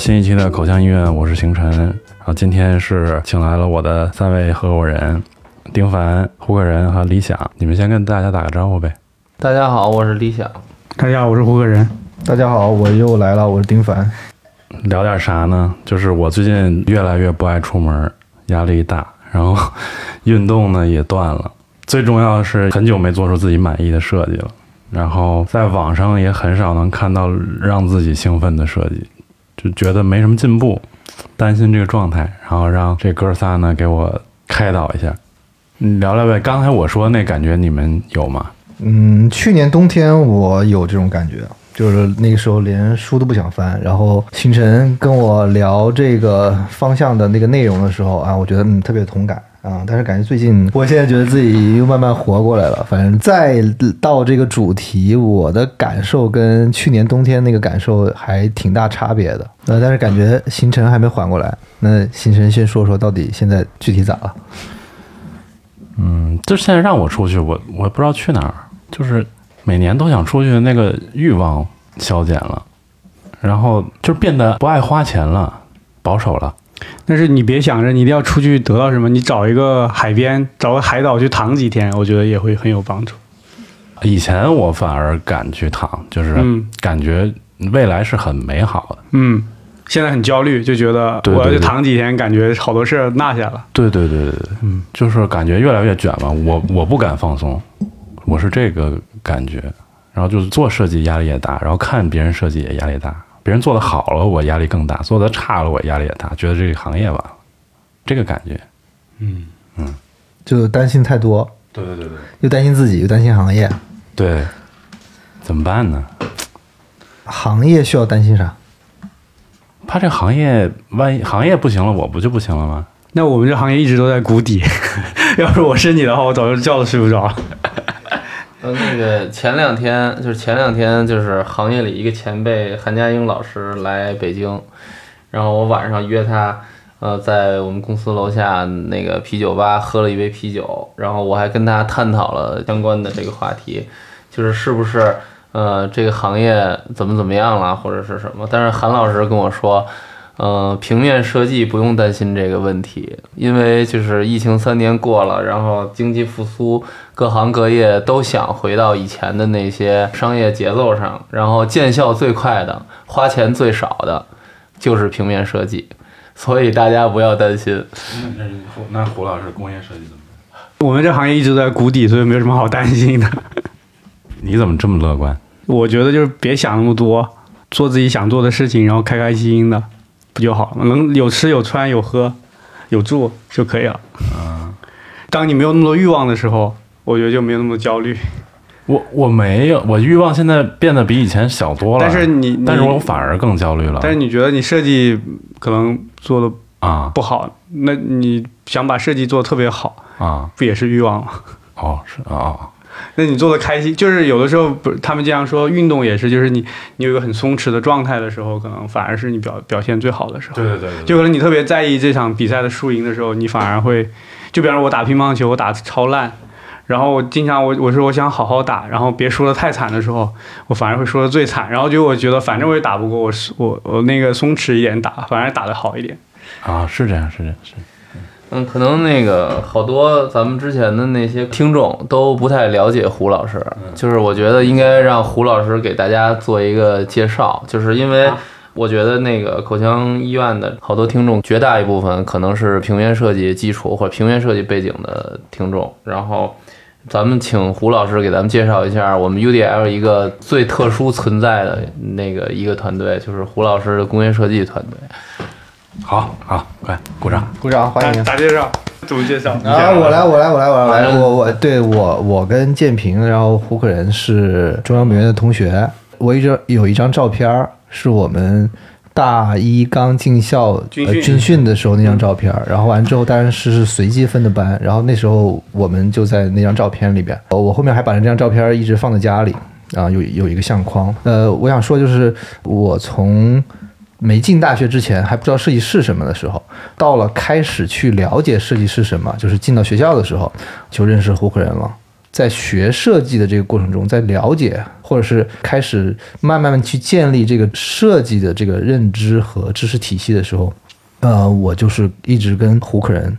新一期的口腔医院，我是星辰。然后今天是请来了我的三位合伙人，丁凡、胡可人和李想。你们先跟大家打个招呼呗。大家好，我是李想。大家好，我是胡可人。大家好，我又来了，我是丁凡。聊点啥呢？就是我最近越来越不爱出门，压力大，然后运动呢也断了。最重要的是，很久没做出自己满意的设计了。然后在网上也很少能看到让自己兴奋的设计，就觉得没什么进步，担心这个状态，然后让这哥仨呢给我开导一下，聊聊呗。刚才我说那感觉你们有吗？嗯，去年冬天我有这种感觉，就是那个时候连书都不想翻，然后星辰跟我聊这个方向的那个内容的时候啊，我觉得嗯特别同感。啊！但是感觉最近，我现在觉得自己又慢慢活过来了。反正再到这个主题，我的感受跟去年冬天那个感受还挺大差别的。呃，但是感觉行程还没缓过来。那行程先说说到底现在具体咋了？嗯，就现在让我出去，我我不知道去哪儿。就是每年都想出去的那个欲望消减了，然后就变得不爱花钱了，保守了。但是你别想着你一定要出去得到什么，你找一个海边，找个海岛去躺几天，我觉得也会很有帮助。以前我反而敢去躺，就是感觉未来是很美好的。嗯，现在很焦虑，就觉得我要去躺几天，感觉好多事儿落下了。对对对对对，嗯，就是感觉越来越卷嘛。我我不敢放松，我是这个感觉。然后就是做设计压力也大，然后看别人设计也压力大。别人做的好了，我压力更大；做的差了，我压力也大。觉得这个行业吧，这个感觉，嗯嗯，就担心太多。对对对对，又担心自己，又担心行业。对，怎么办呢？行业需要担心啥？怕这行业万一行业不行了，我不就不行了吗？那我们这行业一直都在谷底。要是我是你的话，我早就觉都睡不着。呃，那个前两天就是前两天，就是行业里一个前辈韩佳英老师来北京，然后我晚上约他，呃，在我们公司楼下那个啤酒吧喝了一杯啤酒，然后我还跟他探讨了相关的这个话题，就是是不是呃这个行业怎么怎么样了，或者是什么？但是韩老师跟我说。嗯，平面设计不用担心这个问题，因为就是疫情三年过了，然后经济复苏，各行各业都想回到以前的那些商业节奏上，然后见效最快的、花钱最少的，就是平面设计，所以大家不要担心。那胡那胡老师工业设计怎么？我们这行业一直在谷底，所以没有什么好担心的。你怎么这么乐观？我觉得就是别想那么多，做自己想做的事情，然后开开心心的。不就好了？能有吃有穿有喝有住就可以了。嗯，当你没有那么多欲望的时候，我觉得就没有那么多焦虑。我我没有，我欲望现在变得比以前小多了。但是你，但是我反而更焦虑了。但是你觉得你设计可能做的啊不好，那你想把设计做的特别好啊，不也是欲望吗？哦，是啊。那你做的开心，就是有的时候不，他们经常说运动也是，就是你你有一个很松弛的状态的时候，可能反而是你表表现最好的时候。对对对。就可能你特别在意这场比赛的输赢的时候，你反而会，就比方说我打乒乓球，我打超烂，然后我经常我我说我想好好打，然后别输的太惨的时候，我反而会输的最惨，然后就我觉得反正我也打不过，我是我我那个松弛一点打，反而打得好一点。啊，是这样，是这样，是。嗯，可能那个好多咱们之前的那些听众都不太了解胡老师，就是我觉得应该让胡老师给大家做一个介绍，就是因为我觉得那个口腔医院的好多听众，绝大一部分可能是平面设计基础或者平面设计背景的听众，然后咱们请胡老师给咱们介绍一下我们 UDL 一个最特殊存在的那个一个团队，就是胡老师的工业设计团队。好好，快鼓掌，鼓掌，欢迎。咋介绍？怎么介绍？啊，我来，我来，我来，我来，我我对我我跟建平，然后胡可人是中央美院的同学。我一直有一张照片，是我们大一刚进校军训的时候那张照片。然后完之后，当然是是随机分的班。然后那时候我们就在那张照片里边。我后面还把那张照片一直放在家里啊，有有一个相框。呃，我想说就是我从。没进大学之前还不知道设计是什么的时候，到了开始去了解设计是什么，就是进到学校的时候，就认识胡可人了。在学设计的这个过程中，在了解或者是开始慢慢去建立这个设计的这个认知和知识体系的时候，呃，我就是一直跟胡可人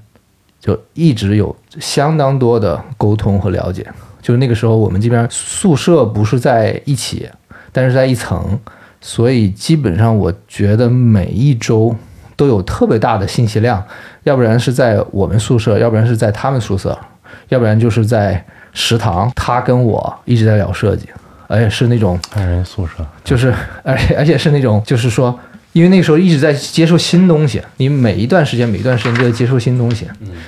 就一直有相当多的沟通和了解。就是那个时候，我们这边宿舍不是在一起，但是在一层，所以基本上我觉得每一周都有特别大的信息量，要不然是在我们宿舍，要不然是在他们宿舍，要不然就是在食堂，他跟我一直在聊设计，而且是那种看人宿舍，就是，而且而且是那种，就是说，因为那个时候一直在接受新东西，你每一段时间每一段时间都在接受新东西。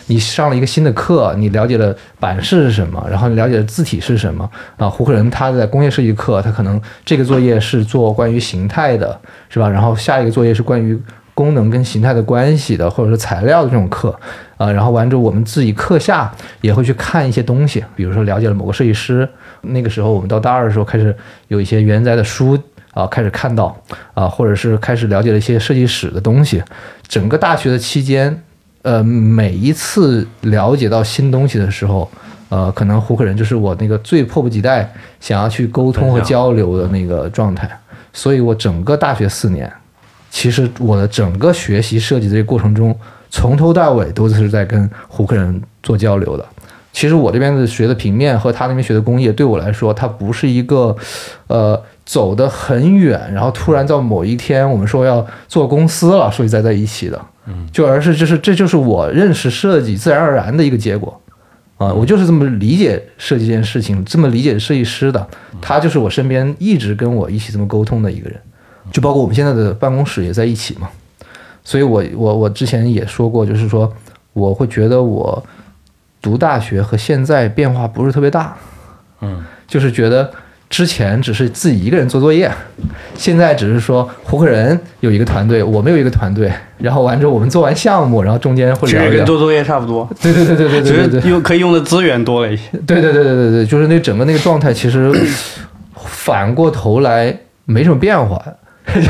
你上了一个新的课，你了解了版式是什么，然后你了解了字体是什么啊。胡可人他在工业设计课，他可能这个作业是做关于形态的，是吧？然后下一个作业是关于功能跟形态的关系的，或者说材料的这种课，啊，然后完之后我们自己课下也会去看一些东西，比如说了解了某个设计师，那个时候我们到大二的时候开始有一些原来的书啊，开始看到啊，或者是开始了解了一些设计史的东西。整个大学的期间，呃，每一次了解到新东西的时候，呃，可能胡克人就是我那个最迫不及待想要去沟通和交流的那个状态。所以我整个大学四年，其实我的整个学习设计这个过程中，从头到尾都是在跟胡克人做交流的。其实我这边的学的平面和他那边学的工业，对我来说，它不是一个，呃，走得很远，然后突然到某一天我们说要做公司了，所以才在一起的，嗯，就而是就是这就是我认识设计自然而然的一个结果，啊，我就是这么理解设计这件事情，这么理解设计师的，他就是我身边一直跟我一起这么沟通的一个人，就包括我们现在的办公室也在一起嘛，所以我我我之前也说过，就是说我会觉得我。读大学和现在变化不是特别大，嗯，就是觉得之前只是自己一个人做作业，现在只是说胡克人有一个团队，我们有一个团队，然后完之后我们做完项目，然后中间会其聊一聊，实跟做作业差不多，对对对对对只对对用可以用的资源多了一些。对对对对对对，就是那整个那个状态，其实反过头来没什么变化，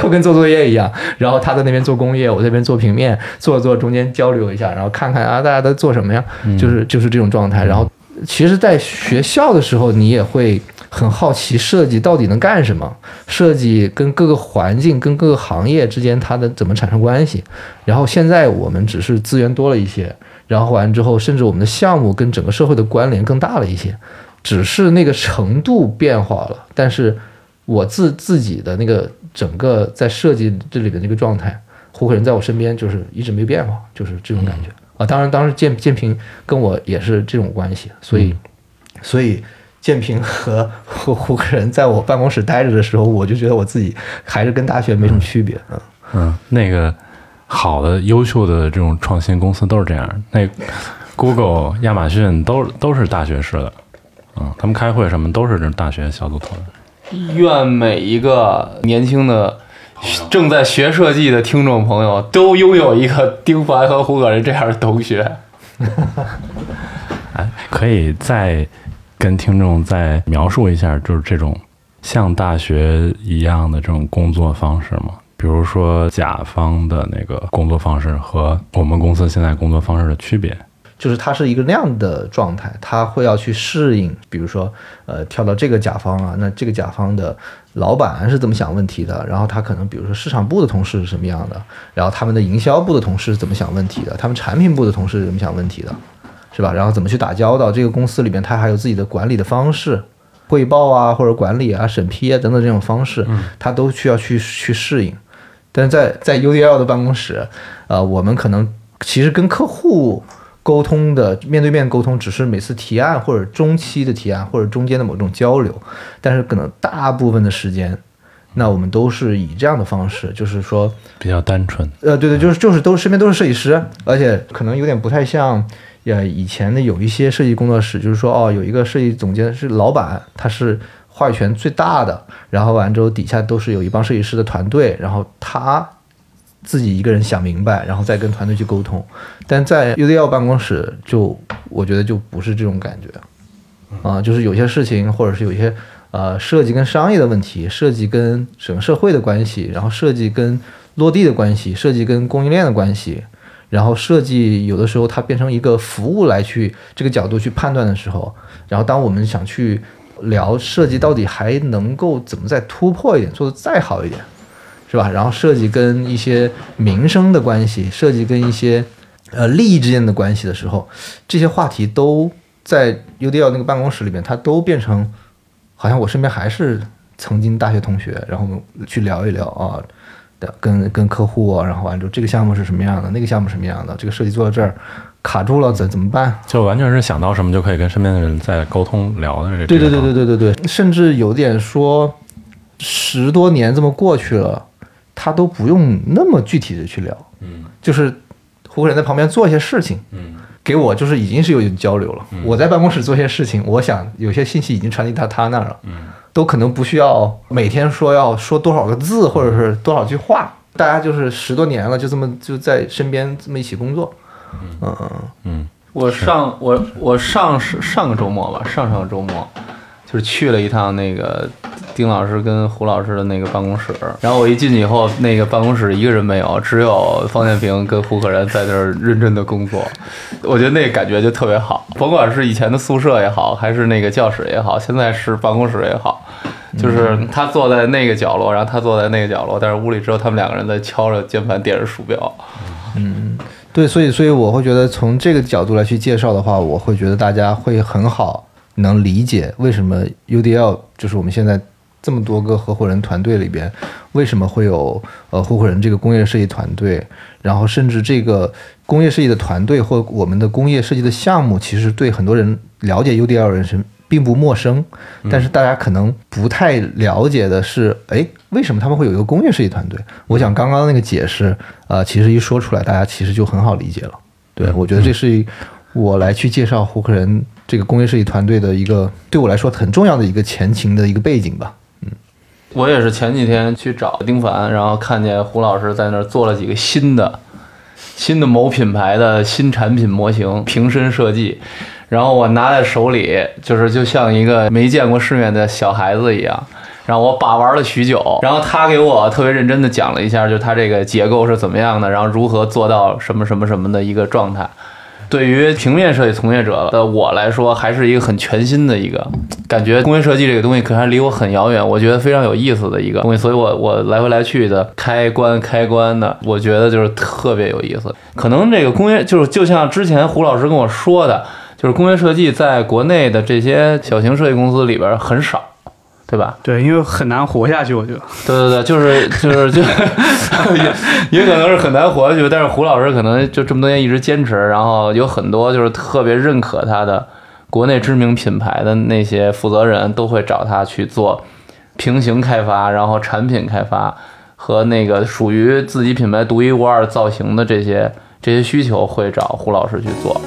就跟做作业一样。然后他在那边做工业，我这边做平面，做着做着中间交流一下，然后看看啊大家都做什么呀，就是就是这种状态。然后其实，在学校的时候，你也会很好奇设计到底能干什么，设计跟各个环境、跟各个行业之间它的怎么产生关系。然后现在我们只是资源多了一些，然后完之后，甚至我们的项目跟整个社会的关联更大了一些，只是那个程度变化了，但是我自自己的那个整个在设计这里的那个状态，胡可人在我身边就是一直没变化，就是这种感觉啊。当然，当时建建平跟我也是这种关系，所以所以建平和胡 胡可人在我办公室待着的时候，我就觉得我自己还是跟大学没什么区别嗯。嗯，那个好的、优秀的这种创新公司都是这样。那 Google、亚马逊都都是大学式的，嗯，他们开会什么都是这种大学小组讨论。愿每一个年轻的正在学设计的听众朋友都拥有一个丁凡和胡可人这样的同学。哎，可以再跟听众再描述一下，就是这种像大学一样的这种工作方式吗？比如说甲方的那个工作方式和我们公司现在工作方式的区别。就是它是一个那样的状态，他会要去适应，比如说，呃，跳到这个甲方啊，那这个甲方的老板是怎么想问题的？然后他可能比如说市场部的同事是什么样的？然后他们的营销部的同事是怎么想问题的？他们产品部的同事是怎么想问题的？是吧？然后怎么去打交道？这个公司里面他还有自己的管理的方式，汇报啊，或者管理啊、审批啊等等这种方式，他都需要去去适应。但是在在 UDL 的办公室，呃，我们可能其实跟客户。沟通的面对面沟通，只是每次提案或者中期的提案或者中间的某种交流，但是可能大部分的时间，那我们都是以这样的方式，就是说，比较单纯。呃，对对，就是就是都身边都是设计师，而且可能有点不太像，呃，以前的有一些设计工作室，就是说哦，有一个设计总监是老板，他是话语权最大的，然后完之后底下都是有一帮设计师的团队，然后他。自己一个人想明白，然后再跟团队去沟通。但在 UDL 办公室，就我觉得就不是这种感觉，啊，就是有些事情，或者是有一些呃设计跟商业的问题，设计跟整个社会的关系，然后设计跟落地的关系，设计跟供应链的关系，然后设计有的时候它变成一个服务来去这个角度去判断的时候，然后当我们想去聊设计到底还能够怎么再突破一点，做得再好一点，是吧？然后设计跟一些民生的关系，设计跟一些呃利益之间的关系的时候，这些话题都在 UDL 那个办公室里面，它都变成好像我身边还是曾经大学同学，然后去聊一聊啊。的跟跟客户啊，然后完之后这个项目是什么样的，那个项目什么样的，这个设计做到这儿卡住了怎怎么办？就完全是想到什么就可以跟身边的人在沟通聊的这。对对对对对对对，甚至有点说十多年这么过去了，他都不用那么具体的去聊，嗯，就是胡人在旁边做一些事情，嗯，给我就是已经是有交流了。我在办公室做些事情，我想有些信息已经传递到他那儿了，嗯。都可能不需要每天说要说多少个字，或者是多少句话，大家就是十多年了，就这么就在身边这么一起工作，嗯。嗯。嗯。我上我我上上个周末吧，上上个周末就是去了一趟那个。丁老师跟胡老师的那个办公室，然后我一进去以后，那个办公室一个人没有，只有方建平跟胡可然在那儿认真的工作。我觉得那感觉就特别好，甭管是以前的宿舍也好，还是那个教室也好，现在是办公室也好，就是他坐在那个角落，然后他坐在那个角落，但是屋里只有他们两个人在敲着键盘，点着鼠标。嗯，对，所以所以我会觉得从这个角度来去介绍的话，我会觉得大家会很好能理解为什么 UDL 就是我们现在。这么多个合伙人团队里边，为什么会有呃合伙人这个工业设计团队？然后甚至这个工业设计的团队或我们的工业设计的项目，其实对很多人了解 UDL 人是并不陌生。但是大家可能不太了解的是，哎，为什么他们会有一个工业设计团队？我想刚刚那个解释，呃，其实一说出来，大家其实就很好理解了。对我觉得这是我来去介绍胡克人这个工业设计团队的一个对我来说很重要的一个前情的一个背景吧。嗯我也是前几天去找丁凡，然后看见胡老师在那儿做了几个新的、新的某品牌的新产品模型瓶身设计，然后我拿在手里，就是就像一个没见过世面的小孩子一样，然后我把玩了许久，然后他给我特别认真的讲了一下，就他这个结构是怎么样的，然后如何做到什么什么什么的一个状态。对于平面设计从业者的我来说，还是一个很全新的一个感觉。工业设计这个东西可还离我很遥远，我觉得非常有意思的一个东西，所以我我来回来去的开关开关的，我觉得就是特别有意思。可能这个工业就是就像之前胡老师跟我说的，就是工业设计在国内的这些小型设计公司里边很少。对吧？对，因为很难活下去，我觉得。对对对，就是就是就也 也可能是很难活下去，但是胡老师可能就这么多年一直坚持，然后有很多就是特别认可他的国内知名品牌的那些负责人都会找他去做平行开发，然后产品开发和那个属于自己品牌独一无二造型的这些这些需求会找胡老师去做。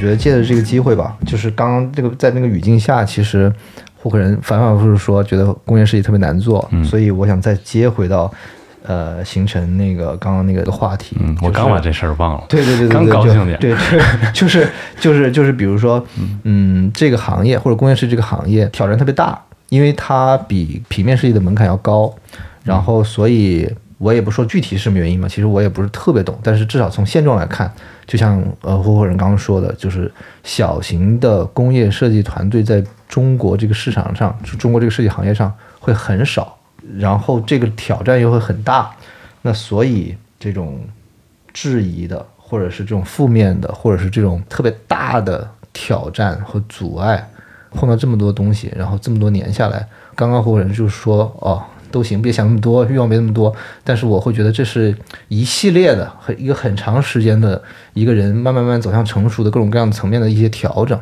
觉得借着这个机会吧，就是刚刚这个在那个语境下，其实胡可人反反复复说觉得工业设计特别难做，所以我想再接回到呃形成那个刚刚那个话题。嗯，我刚把这事儿忘了。对对对对，刚高兴点。对对，就是 就是就是，比如说，嗯，这个行业或者工业设计这个行业挑战特别大，因为它比平面设计的门槛要高，然后所以。我也不说具体是什么原因嘛，其实我也不是特别懂，但是至少从现状来看，就像呃合伙人刚刚说的，就是小型的工业设计团队在中国这个市场上，就中国这个设计行业上会很少，然后这个挑战又会很大，那所以这种质疑的，或者是这种负面的，或者是这种特别大的挑战和阻碍，碰到这么多东西，然后这么多年下来，刚刚合伙人就说哦。都行，别想那么多，欲望没那么多。但是我会觉得这是一系列的，很一个很长时间的一个人慢慢慢走向成熟的各种各样的层面的一些调整。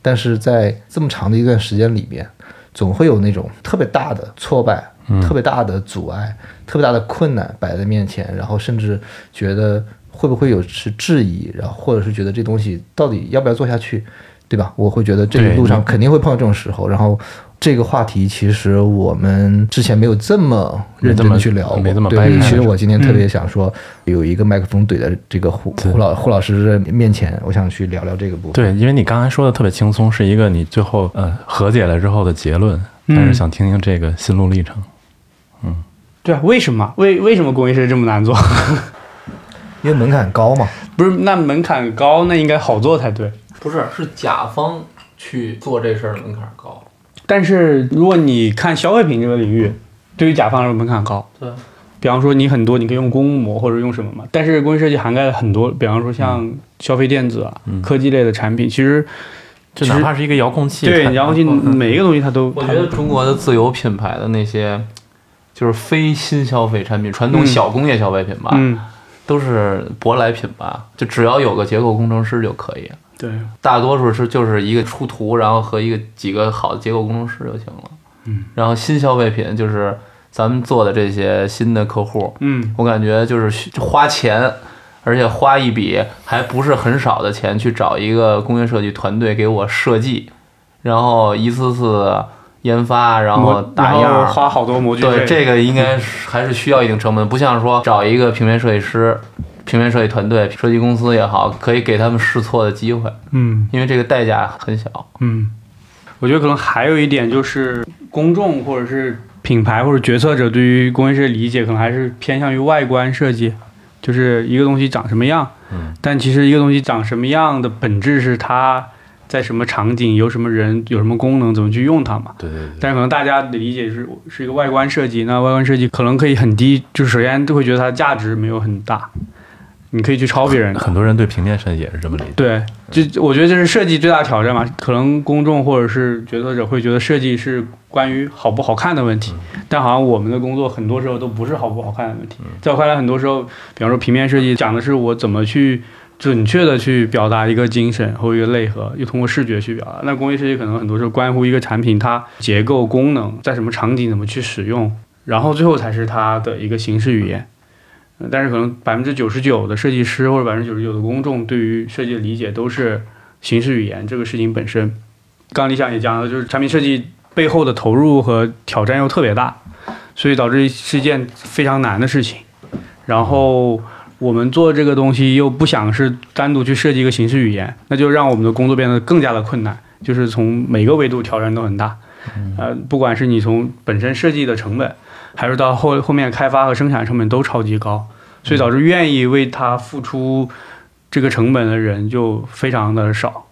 但是在这么长的一段时间里边，总会有那种特别大的挫败、特别大的阻碍、特别大的困难摆在面前，然后甚至觉得会不会有是质疑，然后或者是觉得这东西到底要不要做下去。对吧？我会觉得这个路上肯定会碰到这种时候，然后。这个话题其实我们之前没有这么认真的去聊过，没这么对掰开其实我今天特别嗯想说，有一个麦克风怼在这个胡胡老胡老师的面前，我想去聊聊这个部分。对，因为你刚才说的特别轻松，是一个你最后呃和解了之后的结论，嗯但是想听听这个心路历程。嗯对啊，为什么？为为什么工业设计这么难做？因为门槛高嘛。不是，那门槛高，那应该好做才对。不是，是甲方去做这事儿门槛高。但是如果你看消费品这个领域，对于甲方来说门槛高。对，比方说你很多你可以用公模或者用什么嘛，但是工业设计涵盖了很多，比方说像消费电子啊、嗯。科技类的产品，其实就哪怕是一个遥控器，对，遥控器每一个东西它都，我觉得中国的自有品牌的那些，就是非新消费产品，传统嗯。小工业消费品吧，嗯，都是舶来品吧，就只要有个结构工程师就可以。对，大多数是就是一个出图，然后和一个几个好的结构工程师就行了。嗯，然后新消费品就是咱们做的这些新的客户，嗯我感觉就是需花钱，而且花一笔还不是很少的钱去找一个工业设计团队给我设计，然后一次次研发，然后打样儿。花好多模具对，这个应该是还是需要一定成本，不像说找一个平面设计师、平面设计团队、设计公司也好，可以给他们试错的机会，嗯因为这个代价很小。嗯，我觉得可能还有一点就是公众或者是品牌或者决策者对于工业设计理解，可能还是偏向于外观设计，就是一个东西长什么样。嗯，但其实一个东西长什么样的本质是它在什么场景、有什么人、有什么功能、怎么去用它嘛。对对对，但是可能大家的理解是是一个外观设计，那外观设计可能可以很低，就是首先就会觉得它的价值没有很大，你可以去抄别人的。很多人对平面设计也是这么理解。对，这我觉得这是设计最大的挑战嘛。可能公众或者是决策者会觉得设计是关于好不好看的问题，但好像我们的工作很多时候都不是好不好看的问题。在我看来，很多时候，比方说平面设计讲的是我怎么去准确的去表达一个精神或一个内核，又通过视觉去表达。那工业设计可能很多时候关乎一个产品它结构、功能在什么场景怎么去使用，然后最后才是它的一个形式语言。呃但是可能百分之九十九的设计师或者百分之九十九的公众对于设计的理解都是形式语言这个事情本身。刚刚理想也讲了，就是产品设计背后的投入和挑战又特别大，所以导致是一件非常难的事情。然后我们做这个东西又不想是单独去设计一个形式语言，那就让我们的工作变得更加的困难，就是从每个维度挑战都很大。呃，不管是你从本身设计的成本，还是到后后面开发和生产成本都超级高，所以导致愿意为他付出这个成本的人就非常的少。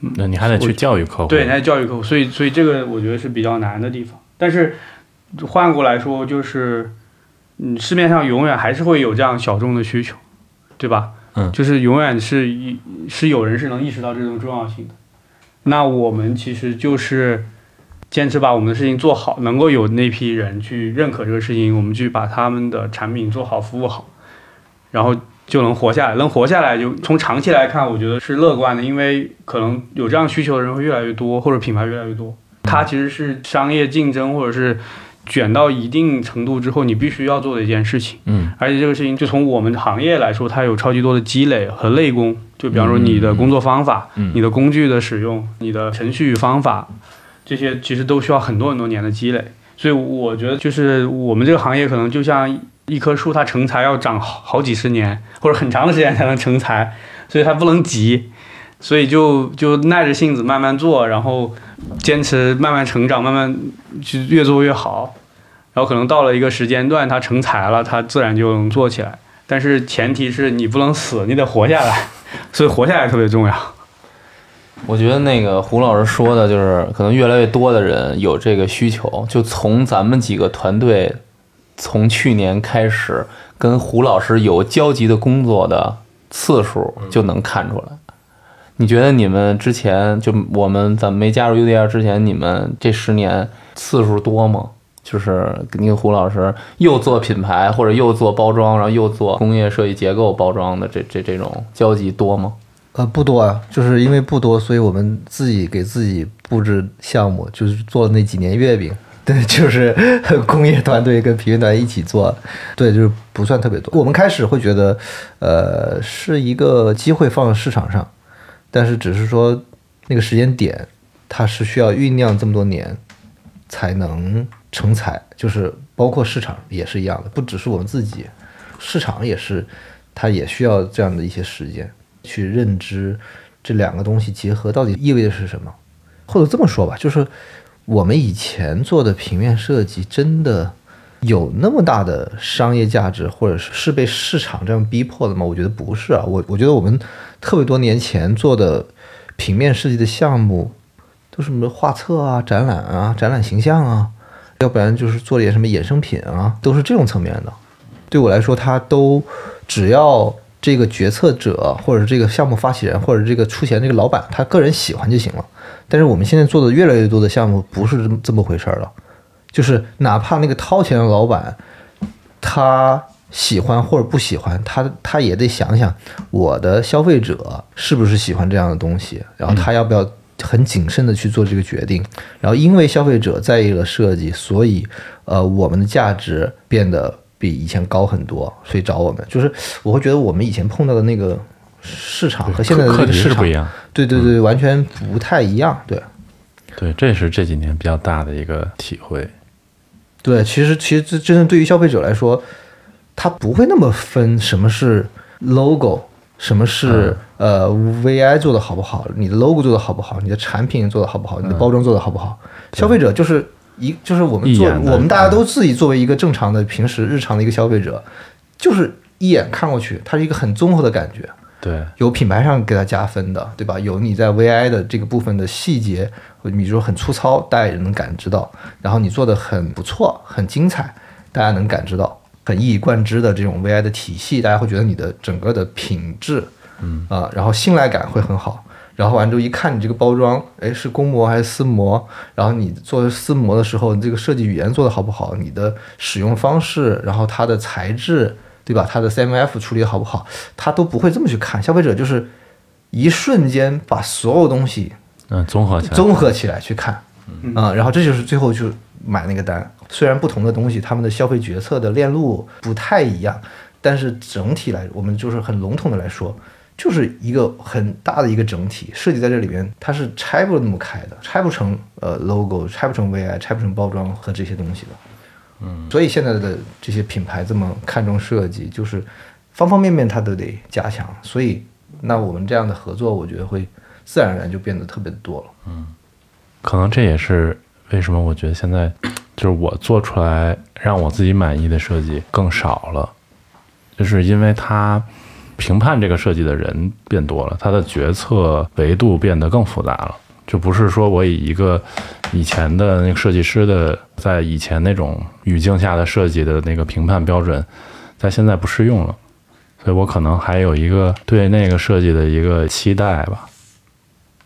那你还得去教育客户。对，你还教育客户，所以所以这个我觉得是比较难的地方。但是换过来说，就是嗯，市面上永远还是会有这样小众的需求，对吧？嗯就是永远是一是有人是能意识到这种重要性的。那我们其实就是坚持把我们的事情做好，能够有那批人去认可这个事情，我们去把他们的产品做好、服务好，然后就能活下来。能活下来就从长期来看，我觉得是乐观的，因为可能有这样需求的人会越来越多，或者品牌越来越多。它其实是商业竞争或者是卷到一定程度之后，你必须要做的一件事情。嗯而且这个事情就从我们行业来说，它有超级多的积累和内功。就比方说你的工作方法、嗯你的工具的使用、你的程序方法，这些其实都需要很多很多年的积累。所以我觉得，就是我们这个行业可能就像一棵树，它成材要长好几十年或者很长的时间才能成材，所以它不能急，所以就就耐着性子慢慢做，然后坚持慢慢成长，慢慢去越做越好。然后可能到了一个时间段，它成材了，它自然就能做起来。但是前提是你不能死，你得活下来，所以活下来特别重要。我觉得那个胡老师说的，就是可能越来越多的人有这个需求，就从咱们几个团队从去年开始跟胡老师有交集的工作的次数就能看出来。你觉得你们之前就我们咱们没加入 UDR 之前，你们这十年次数多吗？就是你跟胡老师又做品牌，或者又做包装，然后又做工业设计结构包装的这这这种交集多吗？呃，不多啊，就是因为不多，所以我们自己给自己布置项目，就是做那几年月饼。对，就是工业团队跟平面团一起做，对，就是不算特别多。我们开始会觉得，呃，是一个机会放在市场上，但是只是说那个时间点，它是需要酝酿这么多年才能成才，就是包括市场也是一样的，不只是我们自己，市场也是，它也需要这样的一些时间去认知这两个东西结合到底意味着是什么，或者这么说吧，就是我们以前做的平面设计真的。有那么大的商业价值，或者是是被市场这样逼迫的吗？我觉得不是啊。我我觉得我们特别多年前做的平面设计的项目，都是什么画册啊、展览啊、展览形象啊，要不然就是做点什么衍生品啊，都是这种层面的。对我来说，它都只要这个决策者，或者是这个项目发起人，或者这个出钱这个老板，他个人喜欢就行了。但是我们现在做的越来越多的项目，不是这么这么回事儿了。就是哪怕那个掏钱的老板，他喜欢或者不喜欢，他他也得想想我的消费者是不是喜欢这样的东西，然后他要不要很谨慎的去做这个决定。然后因为消费者在意了设计，所以呃我们的价值变得比以前高很多，所以找我们。就是我会觉得我们以前碰到的那个市场和现在的这个市场不一样，对对对，完全不太一样。对对，这是这几年比较大的一个体会。对，其实其实这真正对于消费者来说，他不会那么分什么是 logo，什么是呃 VI 做的好不好，你的 logo 做的好不好，你的产品做的好不好，你的包装做的好不好。消费者就是一就是我们做我们大家都自己作为一个正常的平时日常的一个消费者，就是一眼看过去，它是一个很综合的感觉。对，有品牌上给它加分的，对吧？有你在 VI 的这个部分的细节。比如说很粗糙，大家也能感知到；然后你做的很不错，很精彩，大家能感知到；很一以贯之的这种 VI 的体系，大家会觉得你的整个的品质，嗯啊，然后信赖感会很好。然后完之后一看你这个包装，哎，是公模还是私模？然后你做私模的时候，你这个设计语言做的好不好？你的使用方式，然后它的材质，对吧？它的 CMF 处理好不好？他都不会这么去看。消费者就是一瞬间把所有东西。嗯，综合起来，综合起来去看，啊，然后这就是最后就买那个单。虽然不同的东西，他们的消费决策的链路不太一样，但是整体来，我们就是很笼统的来说，就是一个很大的一个整体设计在这里边，它是拆不那么开的，拆不成呃 logo，拆不成 VI，拆不成包装和这些东西的。嗯，所以现在的这些品牌这么看重设计，就是方方面面它都得加强。所以，那我们这样的合作，我觉得会。自然而然就变得特别多了。嗯，可能这也是为什么我觉得现在就是我做出来让我自己满意的设计更少了，就是因为它评判这个设计的人变多了，他的决策维度变得更复杂了。就不是说我以一个以前的那个设计师的在以前那种语境下的设计的那个评判标准，在现在不适用了，所以我可能还有一个对那个设计的一个期待吧。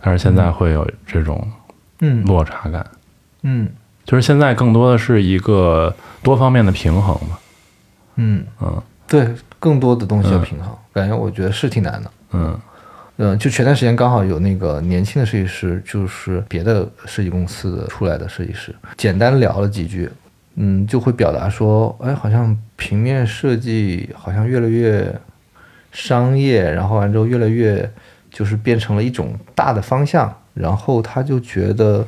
但是现在会有这种，嗯，落差感，嗯，就是现在更多的是一个多方面的平衡吧，嗯嗯，对，更多的东西要平衡，感觉我觉得是挺难的，嗯嗯，就前段时间刚好有那个年轻的设计师，就是别的设计公司的出来的设计师，简单聊了几句，嗯，就会表达说，哎，好像平面设计好像越来越商业，然后完之后越来越。就是变成了一种大的方向，然后他就觉得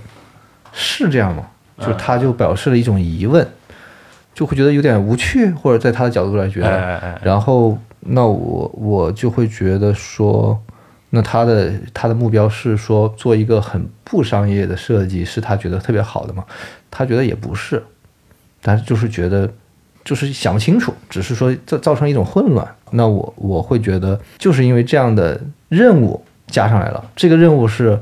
是这样吗？就他就表示了一种疑问，就会觉得有点无趣，或者在他的角度来觉得，然后那我我就会觉得说，那他的他的目标是说做一个很不商业的设计，是他觉得特别好的吗？他觉得也不是，但是就是觉得就是想不清楚，只是说造造成一种混乱。那我我会觉得就是因为这样的。任务加上来了，这个任务是，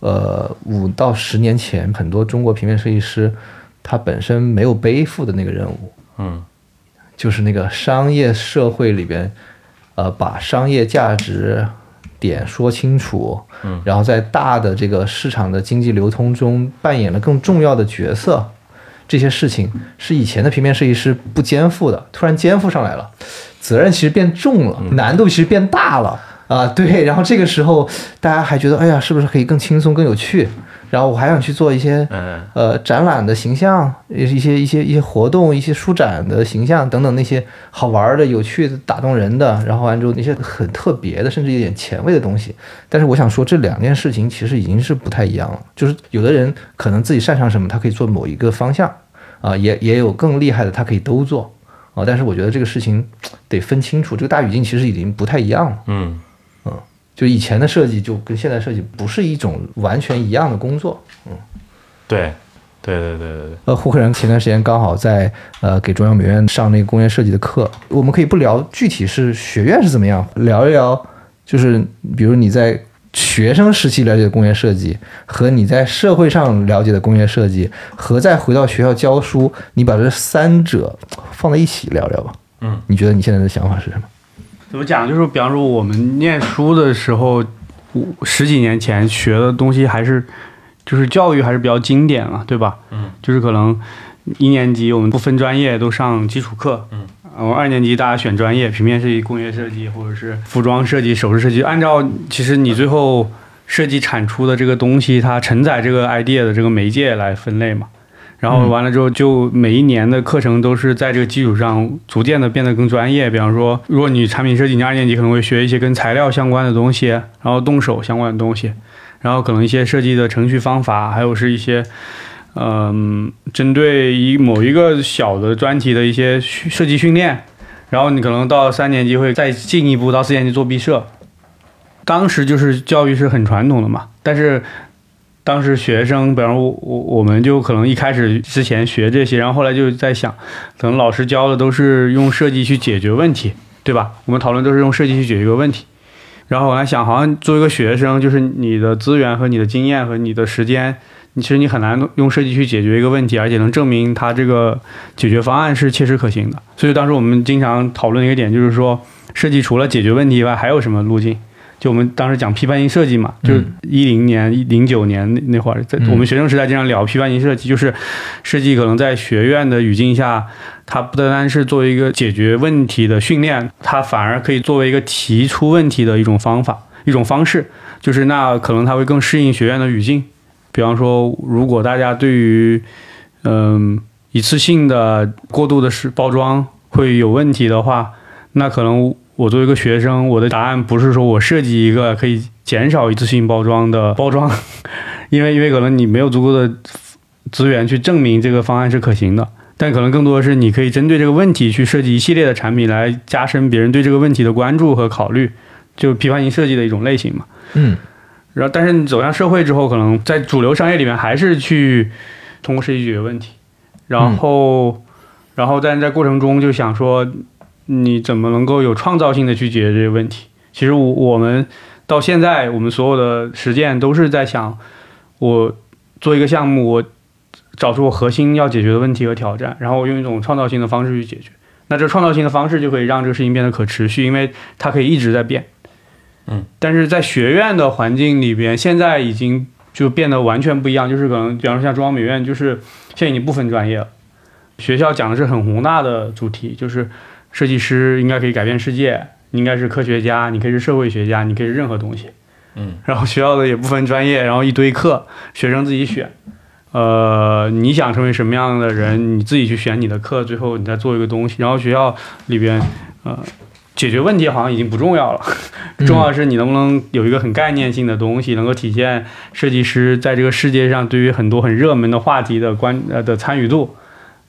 呃，五到十年前很多中国平面设计师他本身没有背负的那个任务，嗯，就是那个商业社会里边，呃，把商业价值点说清楚，嗯，然后在大的这个市场的经济流通中扮演了更重要的角色，这些事情是以前的平面设计师不肩负的，突然肩负上来了，责任其实变重了，难度其实变大了。啊，对，然后这个时候大家还觉得，哎呀，是不是可以更轻松、更有趣？然后我还想去做一些嗯呃展览的形象，一些一些一些活动、一些书展的形象等等那些好玩的、有趣的、打动人的，然后完之后那些很特别的，甚至有点前卫的东西。但是我想说，这两件事情其实已经是不太一样了。就是有的人可能自己擅长什么，他可以做某一个方向啊、也也有更厉害的，他可以都做啊、但是我觉得这个事情得分清楚，这个大语境其实已经不太一样了。嗯就以前的设计就跟现在设计不是一种完全一样的工作。嗯对对对对对对，呃，胡克人前段时间刚好在呃给中央美院上那个工业设计的课，我们可以不聊具体是学院是怎么样，聊一聊就是比如你在学生时期了解的工业设计和你在社会上了解的工业设计，和再回到学校教书，你把这三者放在一起聊聊吧。嗯，你觉得你现在的想法是什么？怎么讲？就是比方说我们念书的时候，十几年前学的东西还是，就是教育还是比较经典了，对吧？嗯，就是可能一年级我们不分专业都上基础课，嗯，然后二年级大家选专业，平面设计、工业设计或者是服装设计、首饰设计，按照其实你最后设计产出的这个东西，它承载这个 idea 的这个媒介来分类嘛。然后完了之后，就每一年的课程都是在这个基础上逐渐的变得更专业。比方说，如果你产品设计，你二年级可能会学一些跟材料相关的东西，然后动手相关的东西，然后可能一些设计的程序方法，还有是一些，嗯，针对一某一个小的专题的一些设计训练。然后你可能到三年级会再进一步到四年级做毕设。当时就是教育是很传统的嘛，但是当时学生，比方我我我们就可能一开始之前学这些，然后后来就在想，可能老师教的都是用设计去解决问题，对吧？我们讨论都是用设计去解决一个问题。然后我还想，好像作为一个学生，就是你的资源和你的经验和你的时间，你其实你很难用设计去解决一个问题，而且能证明它这个解决方案是切实可行的。所以当时我们经常讨论一个点，就是说设计除了解决问题以外，还有什么路径？就我们当时讲批判性设计嘛，就是一零年、零九年那那会儿，在嗯我们学生时代经常聊批判性设计，就是设计可能在学院的语境下，它不单单是作为一个解决问题的训练，它反而可以作为一个提出问题的一种方法、一种方式，就是那可能它会更适应学院的语境。比方说，如果大家对于嗯一次性的过度的是包装会有问题的话，那可能我作为一个学生，我的答案不是说我设计一个可以减少一次性包装的包装，因为因为可能你没有足够的资源去证明这个方案是可行的。但可能更多的是你可以针对这个问题去设计一系列的产品，来加深别人对这个问题的关注和考虑，就批判性设计的一种类型嘛。嗯然后，但是你走向社会之后，可能在主流商业里面还是去通过设计解决问题，然后，然后但是在过程中就想说，你怎么能够有创造性的去解决这些问题？其实我我们到现在，我们所有的实践都是在想，我做一个项目，我找出我核心要解决的问题和挑战，然后我用一种创造性的方式去解决。那这创造性的方式就可以让这个事情变得可持续，因为它可以一直在变。嗯但是在学院的环境里边，现在已经就变得完全不一样。就是可能，比方说像中央美院，就是现在已经不分专业了。学校讲的是很宏大的主题，就是设计师应该可以改变世界，你应该是科学家，你可以是社会学家，你可以是任何东西。嗯，然后学校的也不分专业，然后一堆课，学生自己选。呃，你想成为什么样的人，你自己去选你的课，最后你再做一个东西。然后学校里边，呃，解决问题好像已经不重要了，重要的是你能不能有一个很概念性的东西，能够体现设计师在这个世界上对于很多很热门的话题的关呃的参与度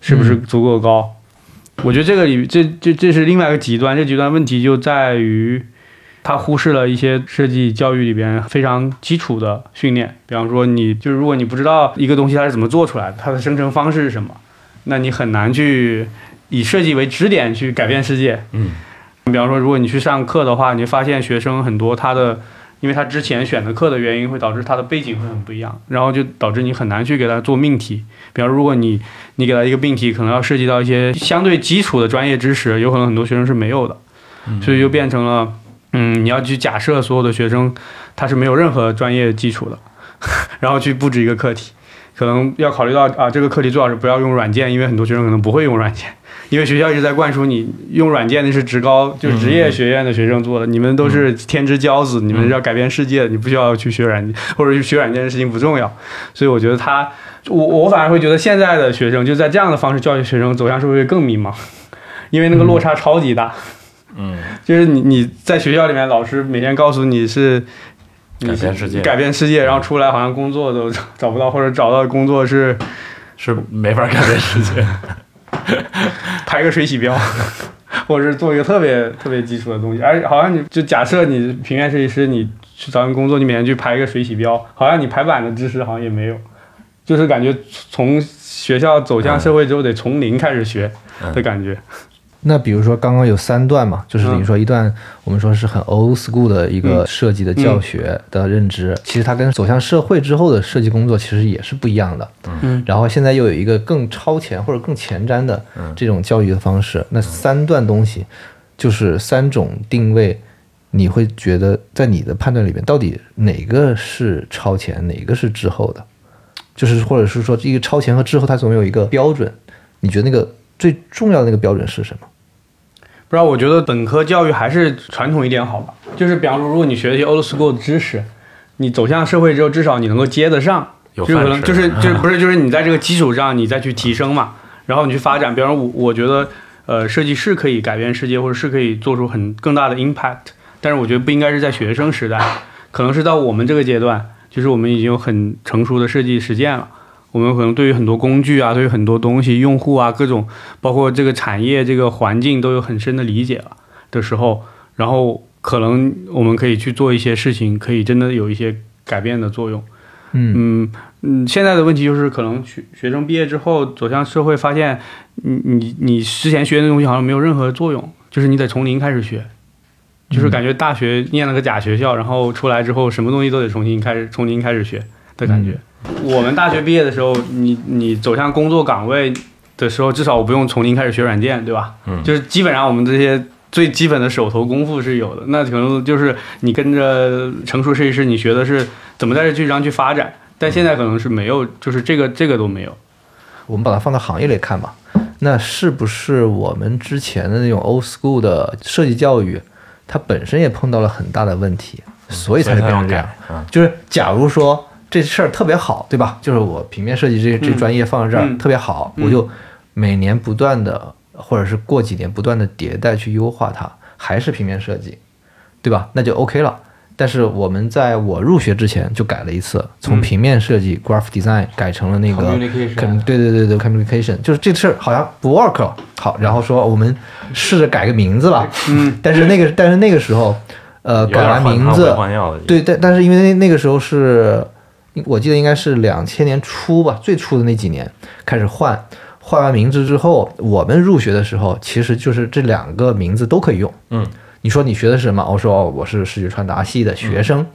是不是足够高？我觉得这个里这这这是另外一个极端，这极端问题就在于。他忽视了一些设计教育里边非常基础的训练，比方说你就是如果你不知道一个东西它是怎么做出来的，它的生成方式是什么，那你很难去以设计为支点去改变世界。嗯，比方说如果你去上课的话，你会发现学生很多他的，因为他之前选的课的原因，会导致他的背景会很不一样，然后就导致你很难去给他做命题。比方如果你你给他一个命题，可能要涉及到一些相对基础的专业知识，有可能很多学生是没有的，所以就变成了。嗯，你要去假设所有的学生他是没有任何专业基础的，然后去布置一个课题，可能要考虑到啊，这个课题最好是不要用软件，因为很多学生可能不会用软件，因为学校一直在灌输你用软件那是职高，就是职业学院的学生做的，你们都是天之骄子，你们是要改变世界，你不需要去学软件，或者去学软件的事情不重要，所以我觉得他，我我反而会觉得现在的学生就在这样的方式教育学生走向社会更迷茫，因为那个落差超级大。嗯，就是你你在学校里面，老师每天告诉你是你改变世界改变世界，然后出来好像工作都 找不到，或者找到的工作是是没法改变世界。排个水洗标，或者是做一个特别特别基础的东西，而好像你就假设你平面设计师，你去找份工作，你每天去排一个水洗标，好像你排版的知识好像也没有，就是感觉从学校走向社会之后得从零开始学的感觉。那比如说刚刚有三段嘛，就是等于说一段我们说是很 old school 的一个设计的教学的认知，其实它跟走向社会之后的设计工作其实也是不一样的。嗯，然后现在又有一个更超前或者更前瞻的这种教育的方式，那三段东西就是三种定位，你会觉得在你的判断里面到底哪个是超前，哪个是滞后的？就是或者是说这个超前和滞后它总有一个标准，你觉得那个最重要的那个标准是什么？不知道，我觉得本科教育还是传统一点好吧。就是比方说，如果你学一些 old school 的知识，你走向社会之后，至少你能够接得上。有就可能就是就是不是就是你在这个基础上，你再去提升嘛，然后你去发展。比方说我我觉得，呃，设计是可以改变世界，或者是可以做出很更大的 impact。但是我觉得不应该是在学生时代，可能是到我们这个阶段，就是我们已经有很成熟的设计实践了。我们可能对于很多工具啊，对于很多东西、用户啊，各种包括这个产业、这个环境都有很深的理解了的时候，然后可能我们可以去做一些事情，可以真的有一些改变的作用。嗯嗯嗯，现在的问题就是，可能学学生毕业之后走向社会，发现你你你之前学的东西好像没有任何作用，就是你得从零开始学，就是感觉大学念了个假学校，然后出来之后什么东西都得重新开始，从零开始学的感觉。我们大学毕业的时候，你你走向工作岗位的时候，至少我不用从零开始学软件，对吧？嗯就是基本上我们这些最基本的手头功夫是有的。那可能就是你跟着成熟设计师，你学的是怎么在这剧上去发展。但现在可能是没有，就是这个这个都没有。我们把它放到行业里看吧，那是不是我们之前的那种 old school 的设计教育，它本身也碰到了很大的问题，所以才会变成这样？嗯就是假如说这事儿特别好，对吧？就是我平面设计这这嗯专业放在这儿、嗯特别好，嗯我就每年不断的，或者是过几年不断的迭代去优化它，还是平面设计，对吧？那就 OK 了。但是我们在我入学之前就改了一次，从嗯平面设计 graph design 改成了那个 Communication 可能对对对对 communication，就是这事儿好像不 work 了。好，然后说我们试着改个名字吧。嗯，但是那个但是那个时候，呃，改完名字。对，但但是因为那那个时候是，我记得应该是两千年初吧，最初的那几年开始换，换完名字之后，我们入学的时候，其实就是这两个名字都可以用。嗯，你说你学的是什么？我说哦，我是视觉传达系的学生，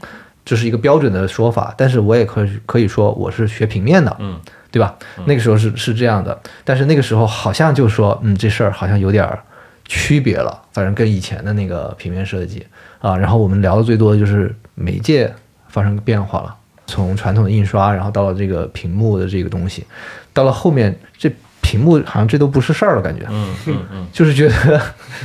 这是一个标准的说法。但是我也可以可以说我是学平面的，嗯，对吧？那个时候是是这样的，但是那个时候好像就说，嗯，这事儿好像有点儿区别了，反正跟以前的那个平面设计啊。然后我们聊的最多的就是媒介发生变化了，从传统的印刷，然后到了这个屏幕的这个东西，到了后面这屏幕好像这都不是事儿了，感觉。嗯嗯嗯，就是觉得，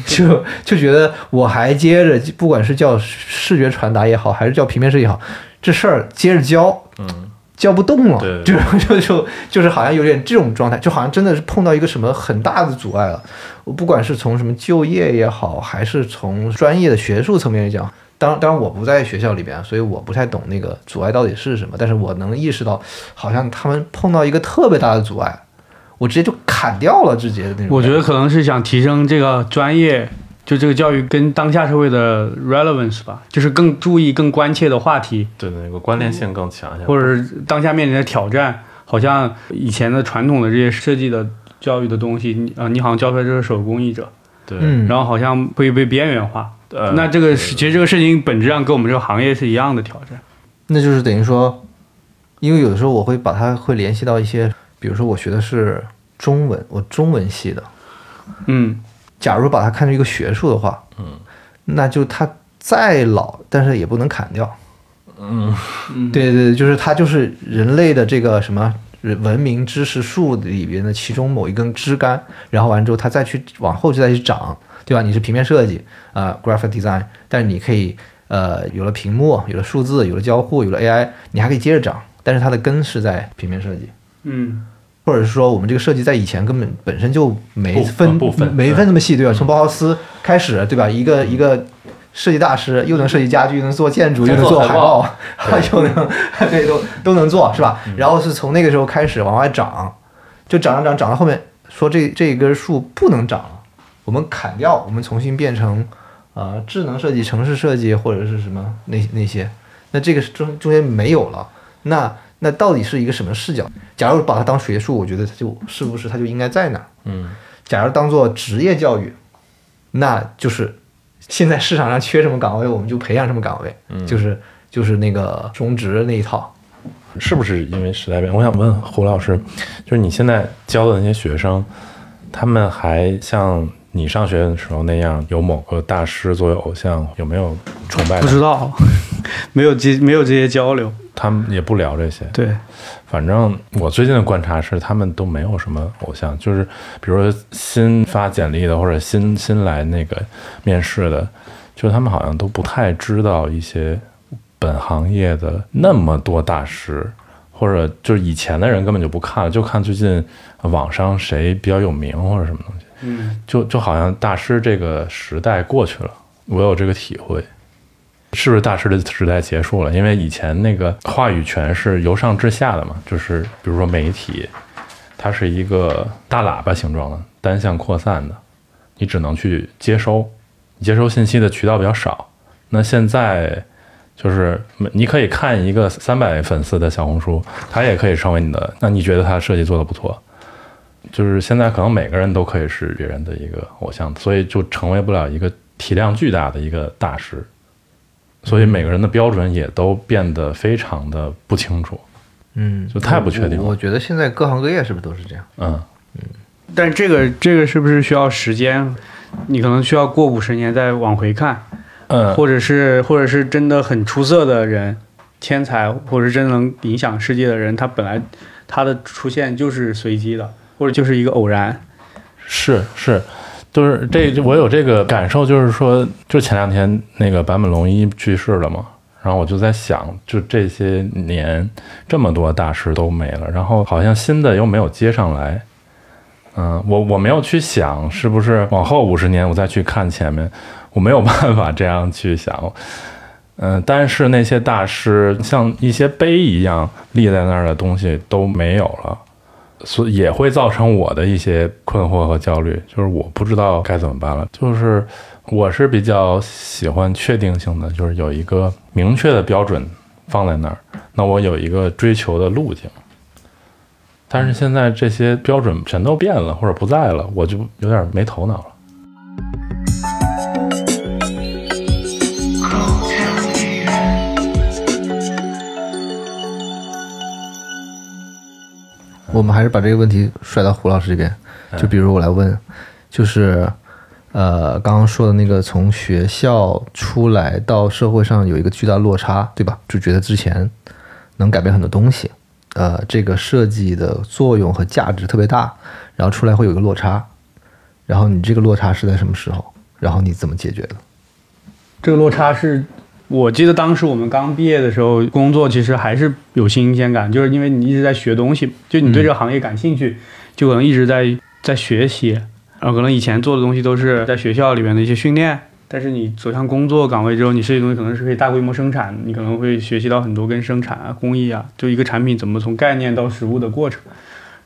就就觉得我还接着，不管是叫视觉传达也好，还是叫平面设计也好，这事儿接着教，嗯，教不动了，对就就就就是好像有点这种状态，就好像真的是碰到一个什么很大的阻碍了。我不管是从什么就业也好，还是从专业的学术层面来讲，当当然我不在学校里边，所以我不太懂那个阻碍到底是什么，但是我能意识到，好像他们碰到一个特别大的阻碍，我直接就砍掉了，直接的那种。我觉得可能是想提升这个专业，就这个教育跟当下社会的 relevance 吧，就是更注意、更关切的话题，对那个关联性更强一些。或者是当下面临的挑战，好像以前的传统的这些设计的教育的东西，你啊、你好像教出来就是手工艺者，对，嗯，然后好像会被边缘化。呃，那这个是其实这个事情本质上跟我们这个行业是一样的挑战。那就是等于说，因为有的时候我会把它会联系到一些，比如说我学的是中文，我中文系的，嗯，假如把它看成一个学术的话，嗯，那就它再老，但是也不能砍掉。嗯嗯 对对对，就是它就是人类的这个什么文明知识树里边的其中某一根枝干，然后完之后它再去往后就再去长，对吧？你是平面设计啊、g r a p h i c design，但是你可以呃有了屏幕，有了数字，有了交互，有了 AI，你还可以接着长，但是它的根是在平面设计。嗯，或者是说，我们这个设计在以前根本本身就没分不分没分那么细，对吧？从包豪斯开始，对吧？一个一个设计大师，又能设计家具，又能做建筑，又能做海报，又能对都都能做，是吧？然后是从那个时候开始往外长，就长长长长到后面，说这这一根树不能长了，我们砍掉，我们重新变成呃智能设计、城市设计或者是什么那那些，那这个是中中间没有了，那那到底是一个什么视角？假如把它当学术，我觉得它就是不是它就应该在哪儿？嗯，假如当做职业教育，那就是现在市场上缺什么岗位，我们就培养什么岗位，嗯就是就是那个中职那一套。是不是因为时代变？我想问胡老师，就是你现在教的那些学生，他们还像你上学的时候那样有某个大师作为偶像，有没有崇拜？不知，道，没有这没有这些交流。他们也不聊这些。对，反正我最近的观察是，他们都没有什么偶像，就是比如说新发简历的或者新新来那个面试的，就他们好像都不太知道一些本行业的那么多大师，或者就是以前的人根本就不看了，就看最近网上谁比较有名或者什么东西，嗯，就就好像大师这个时代过去了，我有这个体会。是不是大师的时代结束了？因为以前那个话语权是由上至下的嘛，就是比如说媒体，它是一个大喇叭形状的，单向扩散的，你只能去接收，接收信息的渠道比较少。那现在就是你可以看一个三百粉丝的小红书，它也可以成为你的。那你觉得它设计做的不错？就是现在可能每个人都可以是别人的一个偶像，所以就成为不了一个体量巨大的一个大师。所以每个人的标准也都变得非常的不清楚，嗯。就太不确定了。我我觉得现在各行各业是不是都是这样？嗯，但这个这个是不是需要时间？你可能需要过五十年再往回看，嗯，或者是或者是真的很出色的人，天才，或者是真能影响世界的人，他本来他的出现就是随机的，或者就是一个偶然。是是，就是这我有这个感受，就是说，就前两天那个坂本龙一去世了嘛，然后我就在想，就这些年这么多大师都没了，然后好像新的又没有接上来。嗯，我我没有去想是不是往后五十年我再去看前面，我没有办法这样去想。嗯，但是那些大师像一些碑一样立在那儿的东西都没有了。所以也会造成我的一些困惑和焦虑，就是我不知道该怎么办了。就是我是比较喜欢确定性的，就是有一个明确的标准放在那儿，那我有一个追求的路径。但是现在这些标准全都变了或者不在了，我就有点没头脑了。我们还是把这个问题甩到胡老师这边，就比如我来问，就是呃刚刚说的那个从学校出来到社会上有一个巨大落差，对吧？就觉得之前能改变很多东西，呃，这个设计的作用和价值特别大，然后出来会有一个落差，然后你这个落差是在什么时候？然后你怎么解决的？这个落差是我记得当时我们刚毕业的时候，工作其实还是有新鲜感，就是因为你一直在学东西，就你对这个行业感兴趣，就可能一直在在学习，然后可能以前做的东西都是在学校里面的一些训练，但是你走向工作岗位之后，你设计东西可能是可以大规模生产，你可能会学习到很多跟生产啊、工艺啊，就一个产品怎么从概念到实物的过程。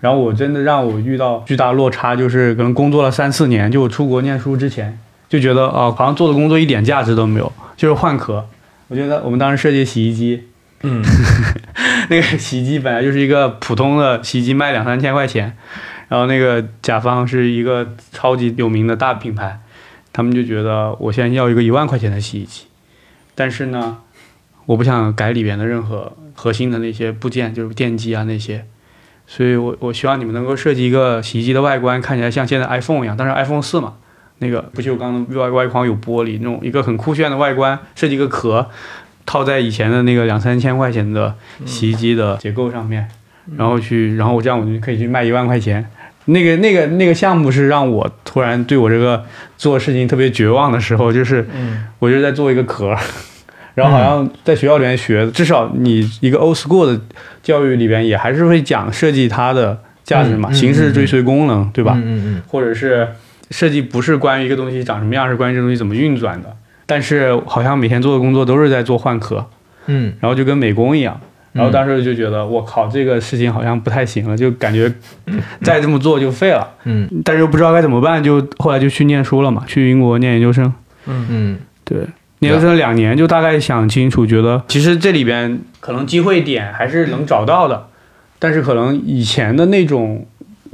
然后我真的让我遇到巨大落差，就是可能工作了三四年，就我出国念书之前，就觉得哦，好像做的工作一点价值都没有，就是换壳。我觉得我们当时设计洗衣机，嗯，那个洗衣机本来就是一个普通的洗衣机，卖两三千块钱，然后那个甲方是一个超级有名的大品牌，他们就觉得我现在要一个一万块钱的洗衣机，但是呢，我不想改里边的任何核心的那些部件，就是电机啊那些，所以我我希望你们能够设计一个洗衣机的外观看起来像现在 iPhone 一样，但是 iPhone 四嘛，那个不锈钢的外外框有玻璃，那种一个很酷炫的外观，设计一个壳，套在以前的那个两三千块钱的洗衣机的结构上面，然后去，然后我这样我就可以去卖一万块钱。那个那个那个项目是让我突然对我这个做事情特别绝望的时候，就是我就在做一个壳，然后好像在学校里面学，至少你一个 old school 的教育里边也还是会讲设计它的价值嘛，形式追随功能，对吧？嗯嗯或者是设计不是关于一个东西长什么样，是关于这东西怎么运转的。但是好像每天做的工作都是在做换壳，嗯然后就跟美工一样。然后当时就觉得，我靠，这个事情好像不太行了，就感觉再这么做就废了。嗯但是又不知道该怎么办，就后来就去念书了嘛，去英国念研究生。嗯嗯对，研究生两年就大概想清楚，觉得其实这里边可能机会点还是能找到的，但是可能以前的那种，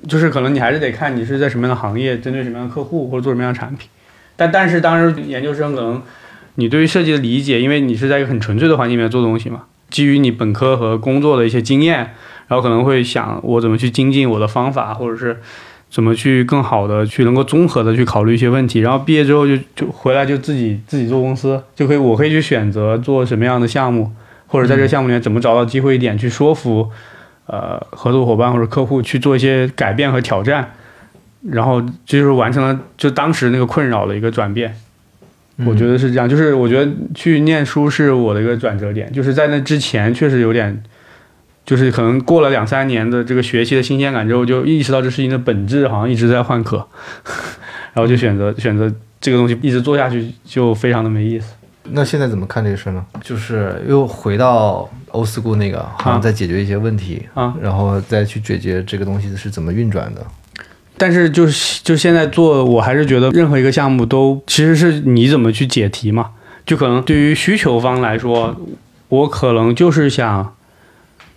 就是可能你还是得看你是在什么样的行业，针对什么样的客户或者做什么样的产品。但但是当时研究生可能你对于设计的理解，因为你是在一个很纯粹的环境里面做东西嘛，基于你本科和工作的一些经验，然后可能会想我怎么去精进我的方法，或者是怎么去更好的去能够综合的去考虑一些问题。然后毕业之后就就回来就自己自己做公司，就可以我可以去选择做什么样的项目，或者在这个项目里面怎么找到机会点去说服呃合作伙伴或者客户去做一些改变和挑战。然后这就是完成了就当时那个困扰的一个转变，我觉得是这样。就是我觉得去念书是我的一个转折点，就是在那之前确实有点，就是可能过了两三年的这个学习的新鲜感之后，就意识到这事情的本质好像一直在换壳，然后就选择选择这个东西一直做下去就非常的没意思。那现在怎么看这个事呢？就是又回到 old school 那个，好像在解决一些问题啊，然后再去解决这个东西是怎么运转的。但是就是就现在做，我还是觉得任何一个项目都其实是你怎么去解题嘛。就可能对于需求方来说，我可能就是想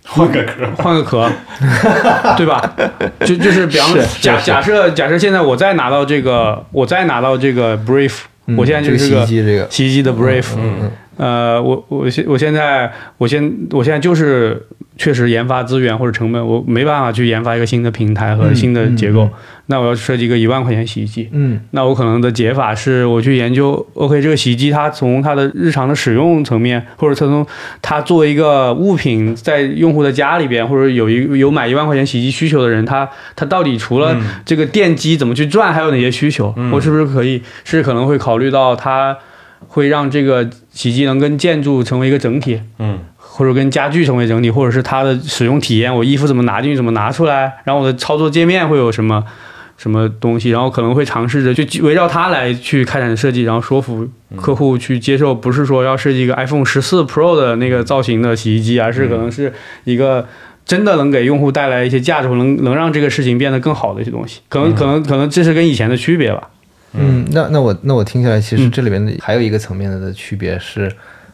换个壳，换个壳，对吧？就就是比方说假假设假设现在我再拿到这个，我再拿到这个 brief，、嗯我现在就是个洗衣机这个，洗衣机的 brief，、嗯呃，我我现我现在我现我现在就是确实研发资源或者成本，我没办法去研发一个新的平台和嗯新的结构，嗯那我要设计一个一万块钱洗衣机。嗯那我可能的解法是我去研究，OK，这个洗衣机它从它的日常的使用层面，或者它从它作为一个物品在用户的家里边，或者有一有买一万块钱洗衣机需求的人，他他到底除了这个电机怎么去转，还有哪些需求？我是不是可以是可能会考虑到它会让这个洗衣机能跟建筑成为一个整体，嗯，或者跟家具成为整体，或者是它的使用体验，我衣服怎么拿进去，怎么拿出来，然后我的操作界面会有什么什么东西，然后可能会尝试着去围绕它来去开展设计，然后说服客户去接受，不是说要设计一个 iPhone 十四 Pro 的那个造型的洗衣机，而是可能是一个。真的能给用户带来一些价值，能能让这个事情变得更好的一些东西，可能可能可能这是跟以前的区别吧。嗯，那那我那我听下来，其实这里面的还有一个层面的区别是，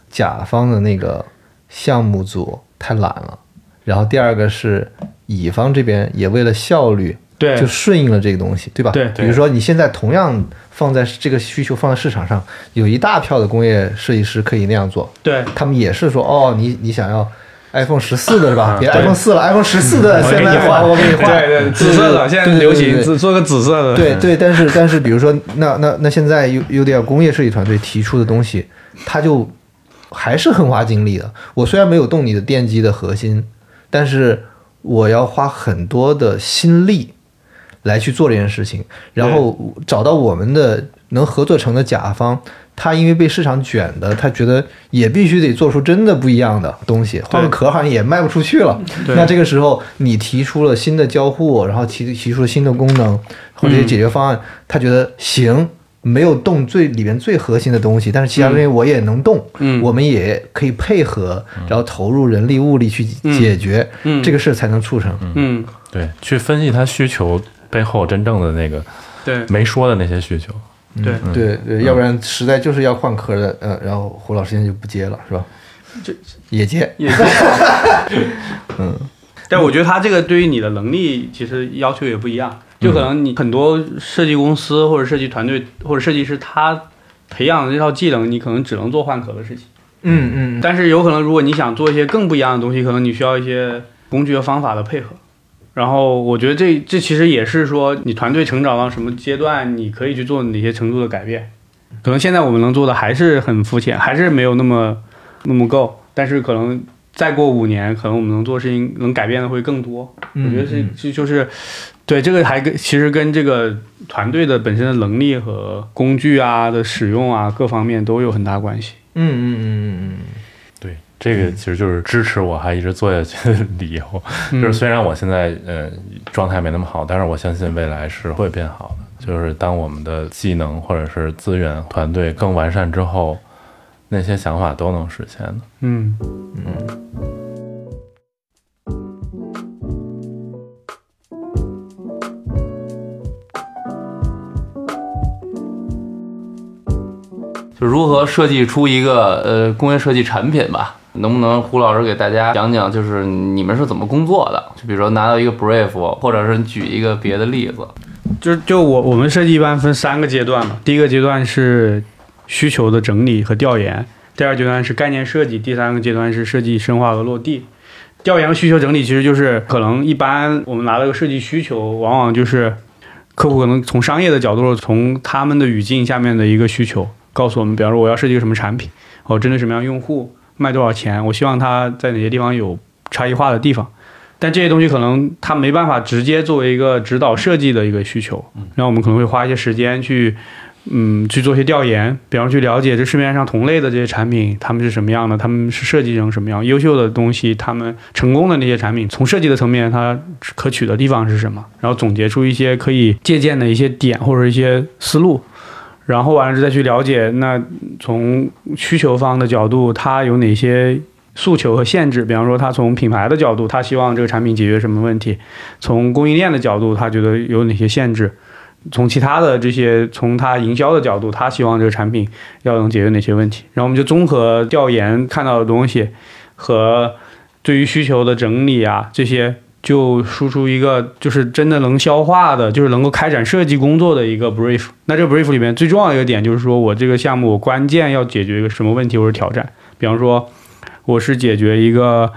甲方的那个项目组太懒了，然后第二个是乙方这边也为了效率，对就顺应了这个东西，对吧？对比如说你现在同样放在这个需求放在市场上，有一大票的工业设计师可以那样做，对，他们也是说，哦，你你想要 iPhone 十四的是吧？别 iPhone 四了，iPhone 十四的现在你我给你换，对对，紫色的现在流行，做个紫色的。对对，但是但是，比如说，那那那现在有有点工业设计团队提出的东西，它就还是很花精力的。我虽然没有动你的电机的核心，但是我要花很多的心力来去做这件事情，然后找到我们的能合作成的甲方。他因为被市场卷的，他觉得也必须得做出真的不一样的东西，换个壳好像也卖不出去了。那这个时候你提出了新的交互，然后提提出了新的功能或者解决方案，他觉得行，没有动最里面最核心的东西，但是其他东西我也能动，嗯。我们也可以配合，然后投入人力物力去解决、嗯。这个事才能促成。嗯，对，去分析他需求背后真正的那个对没说的那些需求。对，对对，要不然实在就是要换壳的，呃，然后胡老师现在就不接了，是吧？就也接，也接。嗯，但我觉得他这个对于你的能力其实要求也不一样，就可能你很多设计公司或者设计团队或者设计师，他培养的这套技能，你可能只能做换壳的事情。嗯嗯，但是有可能，如果你想做一些更不一样的东西，可能你需要一些工具和方法的配合。然后我觉得这这其实也是说，你团队成长到什么阶段，你可以去做哪些程度的改变。可能现在我们能做的还是很肤浅，还是没有那么那么够。但是可能再过五年，可能我们能做事情能改变的会更多。我觉得是就就是，对这个还跟其实跟这个团队的本身的能力和工具啊的使用啊各方面都有很大关系。嗯嗯嗯嗯对，这个其实就是支持我还一直做下去的理由。嗯就是虽然我现在呃状态没那么好，但是我相信未来是会变好的。就是当我们的技能或者是资源团队更完善之后，那些想法都能实现的。嗯就如何设计出一个呃工业设计产品吧？能不能胡老师给大家讲讲，就是你们是怎么工作的？就比如说拿到一个 brief，或者是举一个别的例子。就是就我我们设计一般分三个阶段嘛，第一个阶段是需求的整理和调研，第二阶段是概念设计，第三个阶段是设计深化和落地。调研和需求整理其实就是可能一般我们拿到个设计需求，往往就是客户可能从商业的角度，从他们的语境下面的一个需求告诉我们，比方说我要设计个什么产品，我针对什么样用户，卖多少钱，我希望它在哪些地方有差异化的地方。但这些东西可能它没办法直接作为一个指导设计的一个需求，然后我们可能会花一些时间去，嗯，去做一些调研，比方去了解这市面上同类的这些产品，他们是什么样的，他们是设计成什么样，优秀的东西，他们成功的那些产品，从设计的层面它可取的地方是什么，然后总结出一些可以借鉴的一些点或者一些思路。然后完了之后再去了解，那从需求方的角度，它有哪些诉求和限制？比方说，他从品牌的角度，他希望这个产品解决什么问题；从供应链的角度，他觉得有哪些限制；从其他的这些，从他营销的角度，他希望这个产品要能解决哪些问题。然后我们就综合调研看到的东西和对于需求的整理啊这些。就输出一个就是真的能消化的，就是能够开展设计工作的一个 brief。那这个 brief 里面最重要的一个点就是说我这个项目我关键要解决一个什么问题或者挑战。比方说，我是解决一个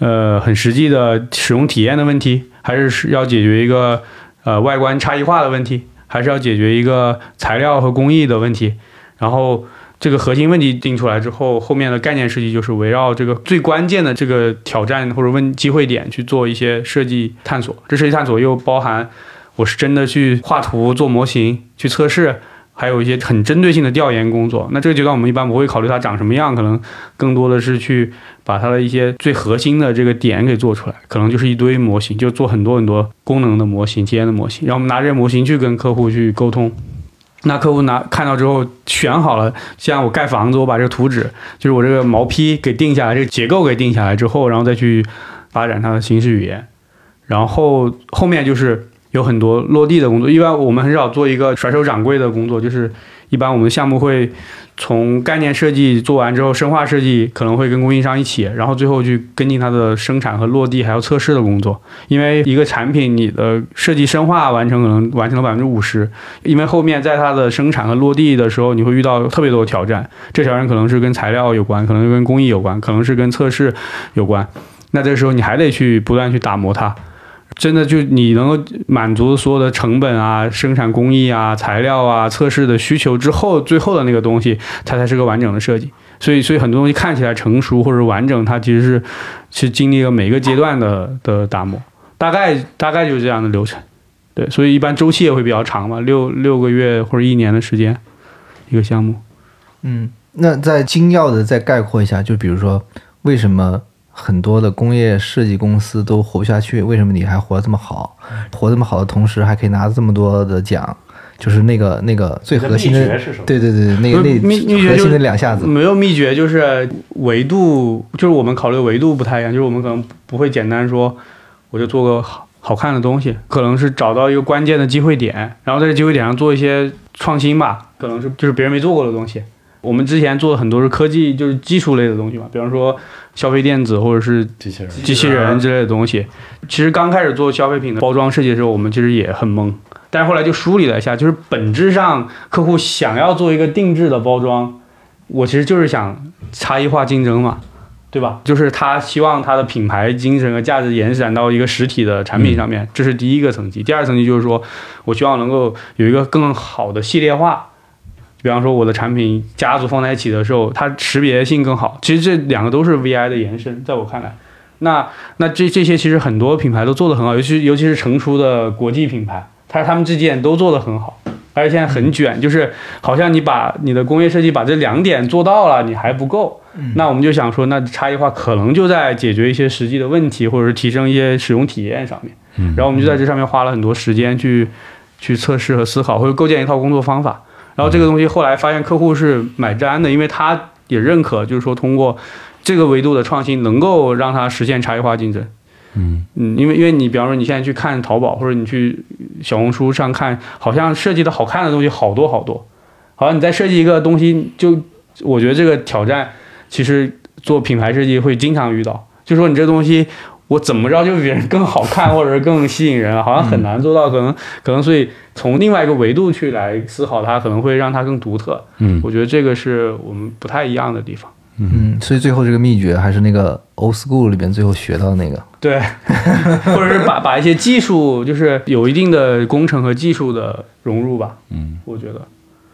呃很实际的使用体验的问题，还是是要解决一个呃外观差异化的问题，还是要解决一个材料和工艺的问题？然后这个核心问题定出来之后，后面的概念设计就是围绕这个最关键的这个挑战或者问机会点去做一些设计探索。这设计探索又包含我是真的去画图、做模型、去测试。还有一些很针对性的调研工作，那这个阶段我们一般不会考虑它长什么样，可能更多的是去把它的一些最核心的这个点给做出来，可能就是一堆模型，就做很多很多功能的模型、体验的模型，然后我们拿这些模型去跟客户去沟通。那客户拿看到之后选好了，像我盖房子，我把这个图纸，就是我这个毛坯给定下来，这个结构给定下来之后，然后再去发展它的形式语言，然后后面就是。有很多落地的工作，一般我们很少做一个甩手掌柜的工作，就是一般我们项目会从概念设计做完之后，深化设计可能会跟供应商一起，然后最后去跟进它的生产和落地还有测试的工作。因为一个产品你的设计深化完成可能完成了百分之五十，因为后面在它的生产和落地的时候，你会遇到特别多的挑战，这挑战可能是跟材料有关，可能跟工艺有关，可能是跟测试有关。那这时候你还得去不断去打磨它。真的就你能够满足所有的成本啊、生产工艺啊、材料啊、测试的需求之后，最后的那个东西，它才是个完整的设计。所以，所以很多东西看起来成熟或者完整，它其实是是经历了每个阶段的的打磨，大概大概就是这样的流程。对，所以一般周期也会比较长嘛，六六个月或者一年的时间一个项目。嗯，那再精要的再概括一下，就比如说为什么？很多的工业设计公司都活不下去，为什么你还活得这么好？活这么好的同时，还可以拿这么多的奖，就是那个那个最核心的，对对对，那个那核心的两下子。没有秘诀，就是维度，就是我们考虑维度不太一样，就是我们可能不会简单说，我就做个好好看的东西，可能是找到一个关键的机会点，然后在这机会点上做一些创新吧，可能是就是别人没做过的东西。我们之前做的很多是科技，就是技术类的东西嘛，比方说消费电子或者是机器人、机器人之类的东西。其实刚开始做消费品的包装设计的时候，我们其实也很懵，但是后来就梳理了一下，就是本质上客户想要做一个定制的包装，我其实就是想差异化竞争嘛，对吧？就是他希望他的品牌精神和价值延展到一个实体的产品上面，这是第一个层级。第二层级就是说我希望能够有一个更好的系列化。比方说我的产品家族放在一起的时候，它识别性更好。其实这两个都是 VI 的延伸，在我看来，那那这这些其实很多品牌都做得很好，尤其尤其是成熟的国际品牌，它他们之间都做得很好。而且现在很卷，就是好像你把你的工业设计把这两点做到了，你还不够。那我们就想说，那差异化可能就在解决一些实际的问题，或者是提升一些使用体验上面。嗯然后我们就在这上面花了很多时间去去测试和思考，或者构建一套工作方法。然后这个东西后来发现客户是买单的，因为他也认可，就是说通过这个维度的创新，能够让他实现差异化竞争。嗯嗯，因为因为你比方说你现在去看淘宝或者你去小红书上看，好像设计的好看的东西好多好多，好像你在设计一个东西，就我觉得这个挑战其实做品牌设计会经常遇到，就说你这东西我怎么着就比别人更好看或者是更吸引人，好像很难做到，可能可能所以从另外一个维度去来思考它，可能会让它更独特。嗯我觉得这个是我们不太一样的地方。嗯，所以最后这个秘诀还是那个 old school 里边最后学到的那个。对，或者是把把一些技术，就是有一定的工程和技术的融入吧。嗯我觉得，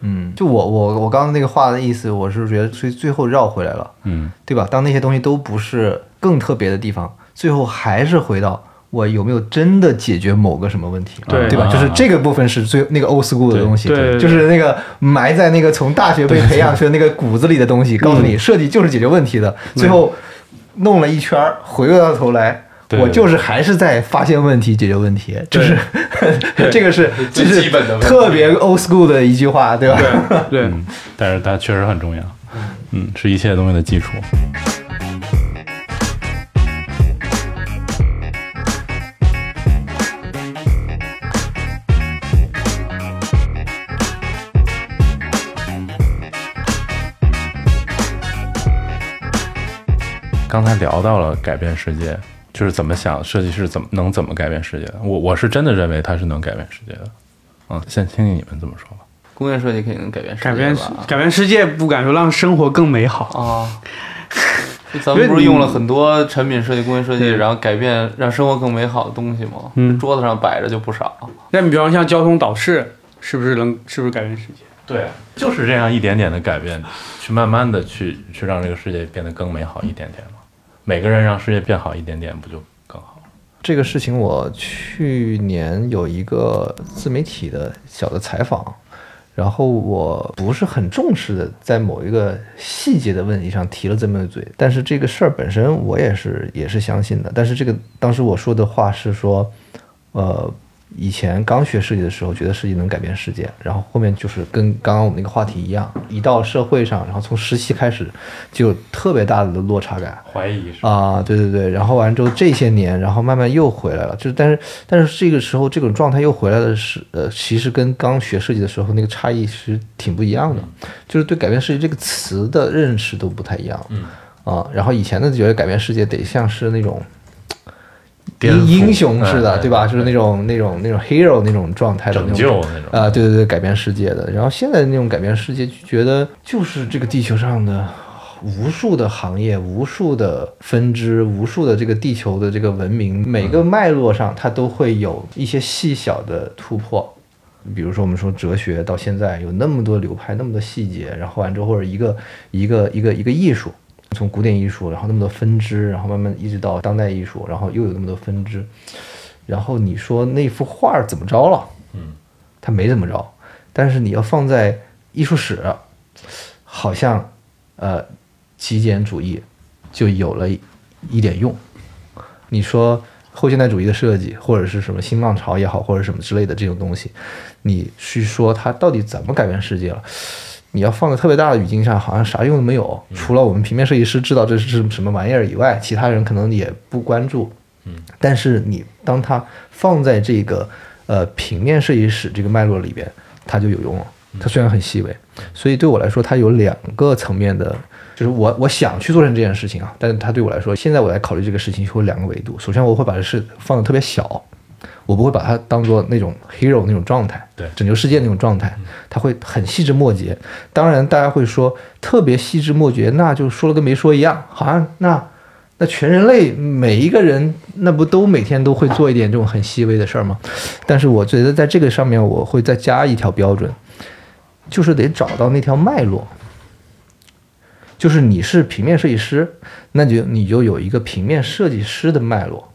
嗯，就我我我刚刚那个话的意思，我是觉得最最后绕回来了，嗯对吧？当那些东西都不是更特别的地方，最后还是回到我有没有真的解决某个什么问题，对。对吧？啊。就是这个部分是最那个 old school 的东西，就是那个埋在那个从大学被培养出的那个骨子里的东西，告诉你设计就是解决问题的，最后弄了一圈儿，回过到头来。我就是还是在发现问题、解决问题，就是 这个是这最是基本的特别 old school 的一句话，对吧？对，嗯，但是它确实很重要，嗯，是一切东西的基础。刚才聊到了改变世界，就是怎么想设计师怎么能怎么改变世界的。我我是真的认为他是能改变世界的。嗯，先听听你们怎么说吧。工业设计肯定能改变世界改变改变世界，不敢说让生活更美好。啊。就 咱们不是用了很多产品设计、工业设计，然后改变让生活更美好的东西吗？嗯桌子上摆着就不少。那你比方像交通导视，是不是能是不是改变世界？对，就是这样一点点的改变，去慢慢的去去让这个世界变得更美好一点点嘛。每个人让世界变好一点点，不就更好了？这个事情，我去年有一个自媒体的小的采访，然后我不是很重视的，在某一个细节的问题上提了这么一嘴，但是这个事儿本身我也是也是相信的。但是这个当时我说的话是说，呃，以前刚学设计的时候，觉得设计能改变世界，然后后面就是跟刚刚我们那个话题一样，一到社会上，然后从实习开始就有特别大的落差感。怀疑是啊，对对对，然后完之后这些年，然后慢慢又回来了，就是但是但是这个时候这种状态又回来的是，呃，其实跟刚学设计的时候那个差异是挺不一样的，就是对改变世界这个词的认识都不太一样，嗯。啊，然后以前的觉得改变世界得像是那种英英雄似的，哎对吧？哎就是那种那种那种 hero 那种状态的拯那种救那种。啊，对对对，改变世界的。然后现在那种改变世界，就觉得就是这个地球上的无数的行业、无数的分支、无数的这个地球的这个文明，每个脉络上它都会有一些细小的突破。比如说，我们说哲学到现在有那么多流派，那么多细节，然后完之后或者一个一个一个一个艺术，从古典艺术，然后那么多分支，然后慢慢一直到当代艺术，然后又有那么多分支，然后你说那幅画怎么着了？嗯，它没怎么着，但是你要放在艺术史，好像呃极简主义就有了一点用。你说后现代主义的设计，或者是什么新浪潮也好，或者什么之类的这种东西，你去说它到底怎么改变世界了？你要放在特别大的语境下，好像啥用都没有，除了我们平面设计师知道这是什么玩意儿以外，其他人可能也不关注。嗯但是你当它放在这个呃平面设计史这个脉络里边，它就有用了。它虽然很细微，所以对我来说，它有两个层面的，就是我我想去做成这件事情啊，但是它对我来说，现在我来考虑这个事情，会有两个维度。首先，我会把这事放的特别小，我不会把它当做那种 hero 那种状态，对拯救世界那种状态，他会很细枝末节。当然，大家会说特别细枝末节，那就说了跟没说一样，好像那那全人类每一个人，那不都每天都会做一点这种很细微的事儿吗？但是我觉得在这个上面，我会再加一条标准，就是得找到那条脉络。就是你是平面设计师，那就你就有一个平面设计师的脉络。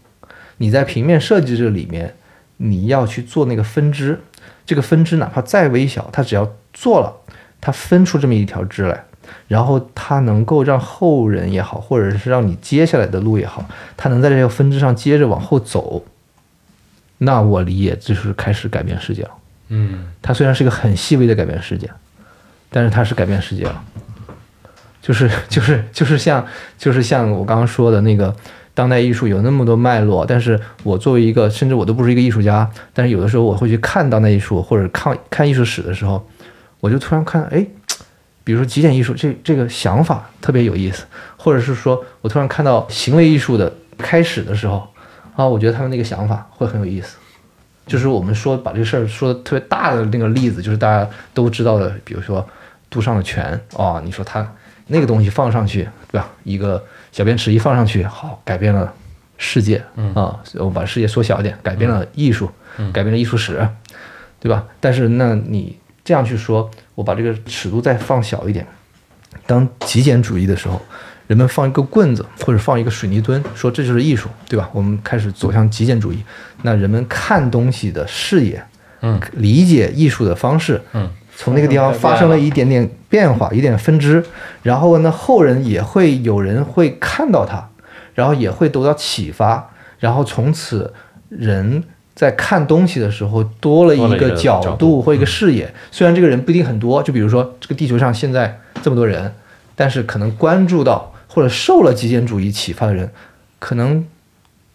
你在平面设计这里面，你要去做那个分支，这个分支哪怕再微小，它只要做了，它分出这么一条支来，然后它能够让后人也好，或者是让你接下来的路也好，它能在这个分支上接着往后走，那我理解就是开始改变世界了。嗯它虽然是一个很细微的改变世界，但是它是改变世界了。就是就是就是像就是像我刚刚说的那个当代艺术有那么多脉络，但是我作为一个甚至我都不是一个艺术家，但是有的时候我会去看当代艺术或者看看艺术史的时候，我就突然看哎，比如说极简艺术这这个想法特别有意思，或者是说我突然看到行为艺术的开始的时候啊，我觉得他们那个想法会很有意思。就是我们说把这个事儿说的特别大的那个例子，就是大家都知道的，比如说杜尚的泉哦，你说他那个东西放上去，对吧？一个小便池一放上去，好，改变了世界啊，我们把世界缩小一点，改变了艺术，改变了艺术史，对吧？但是那你这样去说，我把这个尺度再放小一点，当极简主义的时候，人们放一个棍子或者放一个水泥墩，说这就是艺术，对吧？我们开始走向极简主义，那人们看东西的视野，嗯，理解艺术的方式，嗯，从那个地方发生了一点点变化，一点分支，然后呢，后人也会有人会看到它，然后也会得到启发，然后从此人。在看东西的时候，多了一个个角角度度或一个视野。虽然这个人不一定很多，就比如说这个地球上现在这么多人，但是可能关注到或者受了极简主义启发的人，可能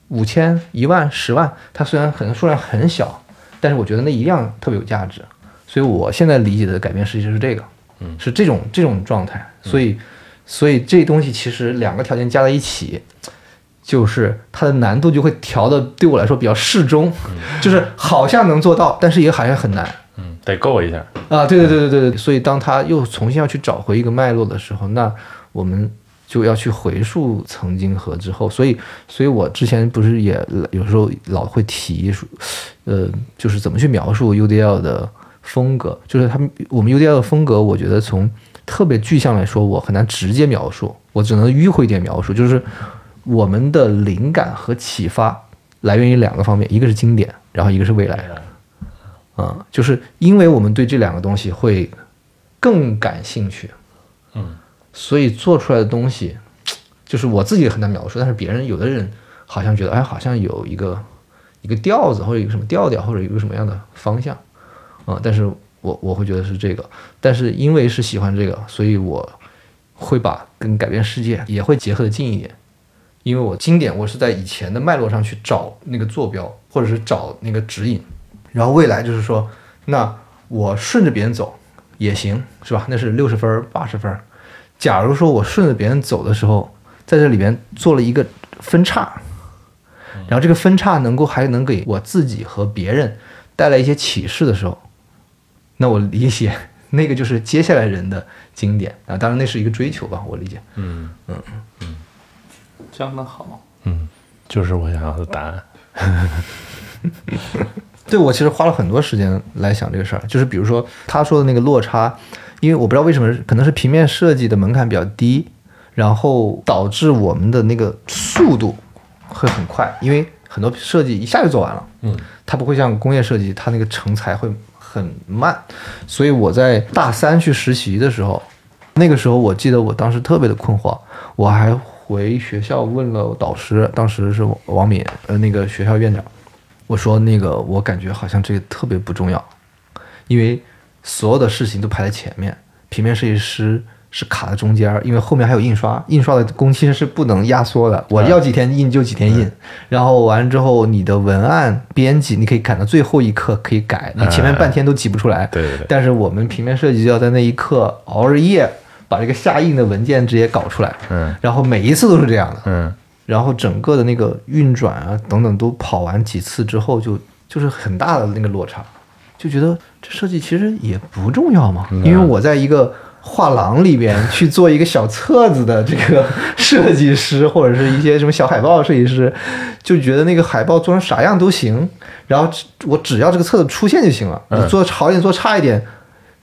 五千、一万、十万，它虽然可能数量很小，但是我觉得那一样特别有价值。所以我现在理解的改变实际是这个，嗯是这种这种状态。所以，所以这东西其实两个条件加在一起，就是它的难度就会调的对我来说比较适中，就是好像能做到，但是也好像很难。嗯，得够一下。啊，对对对对对对，所以当他又重新要去找回一个脉络的时候，那我们就要去回溯曾经和之后。所以，所以我之前不是也有时候老会提说，呃，就是怎么去描述 UDL 的风格，就是他们我们 UDL 的风格，我觉得从特别具象来说，我很难直接描述，我只能迂回一点描述，就是我们的灵感和启发来源于两个方面，一个是经典，然后一个是未来。啊、就是因为我们对这两个东西会更感兴趣，嗯，所以做出来的东西，就是我自己很难描述，但是别人有的人好像觉得，哎，好像有一个一个调子，或者一个什么调调，或者一个什么样的方向，啊、但是我我会觉得是这个，但是因为是喜欢这个，所以我会把跟改变世界也会结合的近一点。因为我经典，我是在以前的脉络上去找那个坐标，或者是找那个指引，然后未来就是说，那我顺着别人走也行，是吧？那是六十分、八十分。假如说我顺着别人走的时候，在这里边做了一个分叉，然后这个分叉能够还能给我自己和别人带来一些启示的时候，那我理解那个就是接下来人的经典啊。当然那是一个追求吧，我理解。嗯嗯嗯讲的好，嗯，就是我想要的答案。对我其实花了很多时间来想这个事儿，就是比如说他说的那个落差，因为我不知道为什么，可能是平面设计的门槛比较低，然后导致我们的那个速度会很快，因为很多设计一下就做完了，嗯，它不会像工业设计，它那个成材会很慢，所以我在大三去实习的时候，那个时候我记得我当时特别的困惑，我还回学校问了导师，当时是王敏，呃，那个学校院长。我说那个，我感觉好像这个特别不重要，因为所有的事情都排在前面，平面设计师是卡在中间儿，因为后面还有印刷，印刷的工期是不能压缩的，我要几天印就几天印，然后完了之后你的文案编辑你可以赶到最后一刻可以改，你前面半天都挤不出来，对对对。但是我们平面设计就要在那一刻熬着夜把这个下印的文件直接搞出来，嗯。然后每一次都是这样的，嗯。然后整个的那个运转啊等等都跑完几次之后就，就是很大的那个落差，就觉得这设计其实也不重要嘛，因为我在一个画廊里边去做一个小册子的这个设计师，或者是一些什么小海报设计师，就觉得那个海报做成啥样都行，然后我只要这个册子出现就行了，你做好一点做差一点。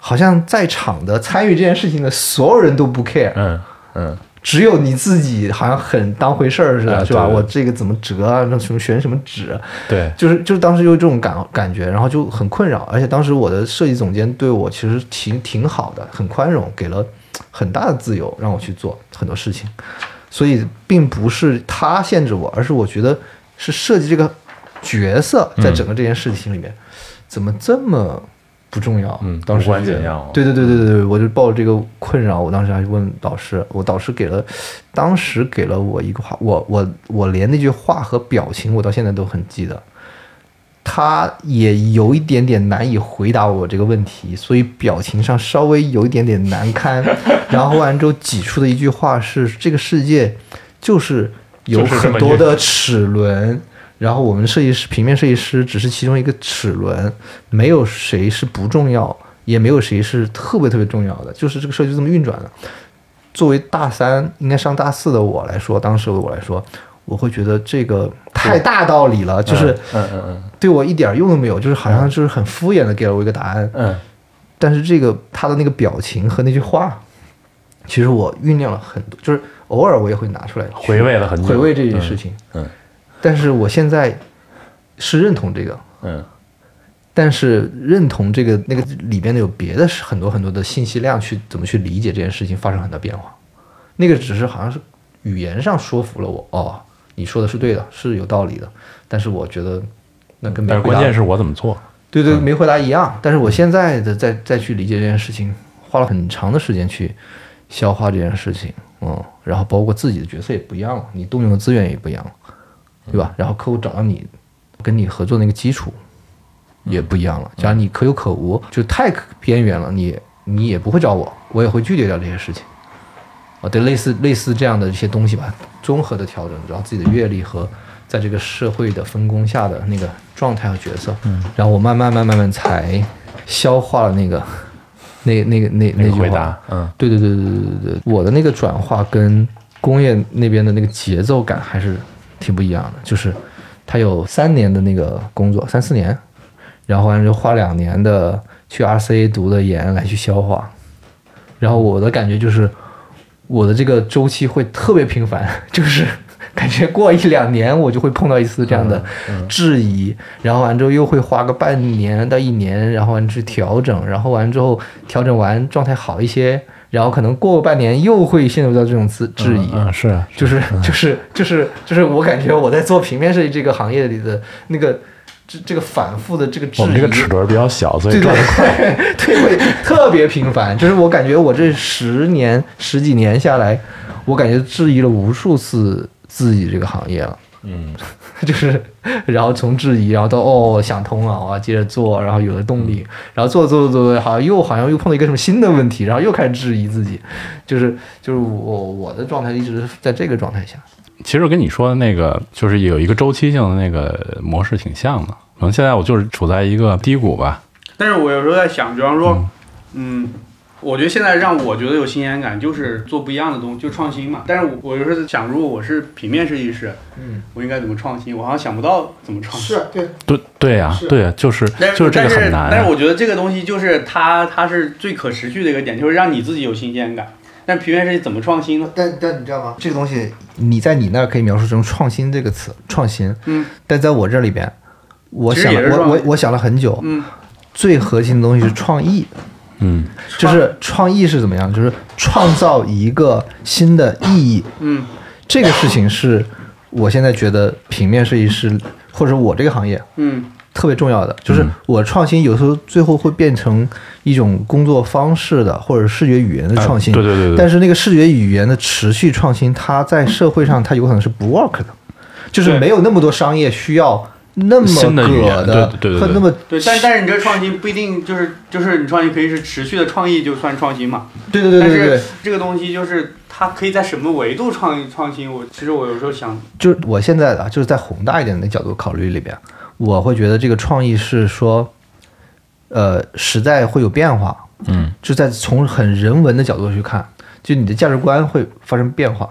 好像在场的参与这件事情的所有人都不 care，嗯嗯只有你自己好像很当回事儿似的，是吧？我这个怎么折啊？那什么选什么纸？对，就是就是当时有这种感感觉，然后就很困扰，而且当时我的设计总监对我其实挺挺好的，很宽容，给了很大的自由让我去做很多事情，所以并不是他限制我，而是我觉得是设计这个角色在整个这件事情里面、怎么这么不重要？嗯当时无关觉得紧要对对对对对对，我就抱着这个困扰，我当时还问导师，我导师给了，当时给了我一个话，我我我连那句话和表情我到现在都很记得。他也有一点点难以回答我这个问题，所以表情上稍微有一点点难堪。然后完之后挤出的一句话是：这个世界就是有很多的齿轮，然后我们设计师、平面设计师只是其中一个齿轮，没有谁是不重要，也没有谁是特别特别重要的，就是这个设计就这么运转的。作为大三应该上大四的我来说，当时的我来说，我会觉得这个太大道理了，就是嗯嗯嗯对我一点用都没有，就是好像就是很敷衍的给了我一个答案。嗯但是这个他的那个表情和那句话，其实我酝酿了很多，就是偶尔我也会拿出来回味了很久回味这件事情。嗯但是我现在是认同这个，嗯。但是认同这个那个里边的有别的很多很多的信息量去怎么去理解这件事情发生很大变化，那个只是好像是语言上说服了我哦，你说的是对的，是有道理的，但是我觉得那跟但是关键是我怎么做？对对没回答一样，但是我现在的再再去理解这件事情，花了很长的时间去消化这件事情，嗯，然后包括自己的角色也不一样了，你动用的资源也不一样了，对吧？然后客户找到你，跟你合作那个基础也不一样了。假如你可有可无，就太边缘了，你你也不会找我，我也会拒绝掉这些事情。啊，对，类似类似这样的一些东西吧，综合的调整，然后自己的阅历和在这个社会的分工下的那个状态和角色，嗯，然后我慢慢慢慢慢才消化了那个那那个那那句话回答，嗯对对对对对对对，我的那个转化跟工业那边的那个节奏感还是挺不一样的，就是他有三年的那个工作，三四年，然后完了就花两年的去 RCA 读的研来去消化，然后我的感觉就是我的这个周期会特别频繁，就是感觉过一两年我就会碰到一次这样的质疑，然后完之后又会花个半年到一年，然后完去调整，然后完之后调整完状态好一些，然后可能过半年又会陷入到这种质质疑。嗯是啊就是就是就是就是我感觉我在做平面设计这个行业里的那个这这个反复的这个质疑，我们这个齿轮比较小，所以转得快。对，对，特别频繁。就是我感觉我这十年十几年下来，我感觉质疑了无数次自己这个行业了。嗯。就是，然后从质疑，然后到哦想通了，我要接着做，然后有了动力，然后做做做做，好像又好像又碰到一个什么新的问题，然后又开始质疑自己，就是就是我我的状态一直是在这个状态下。其实跟你说的那个，就是有一个周期性的那个模式挺像的。可能现在我就是处在一个低谷吧，但是我有时候在想，比方说，嗯，我觉得现在让我觉得有新鲜感，就是做不一样的东西，就创新嘛。但是我我有时候在想，如果我是平面设计师，嗯，我应该怎么创新？我好像想不到怎么创新。对，对对呀、是对呀、就是是就是这个很难、啊。但是我觉得这个东西就是它，它是最可持续的一个点，就是让你自己有新鲜感。但平面设计怎么创新呢？但但你知道吗？这个东西你在你那儿可以描述成“创新”这个词，创新。嗯，但在我这里边，我想我我我想了很久，嗯，最核心的东西是创意。嗯，就是创意是怎么样？就是创造一个新的意义。嗯，这个事情是我现在觉得平面设计师或者我这个行业嗯。特别重要的，就是我创新有时候最后会变成一种工作方式的或者视觉语言的创新。啊对对对对。但是那个视觉语言的持续创新，它在社会上它有可能是不 work 的，就是没有那么多商业需要那么新的语言对对对对那么对，但但是你这创新不一定就是就是你创新可以是持续的创意就算创新嘛。对对对对对对但是。这个东西就是它可以在什么维度创创新？我其实我有时候想，就是我现在的就是在宏大一点的角度考虑里边，我会觉得这个创意是说，呃，时代会有变化，嗯，就在从很人文的角度去看，就你的价值观会发生变化，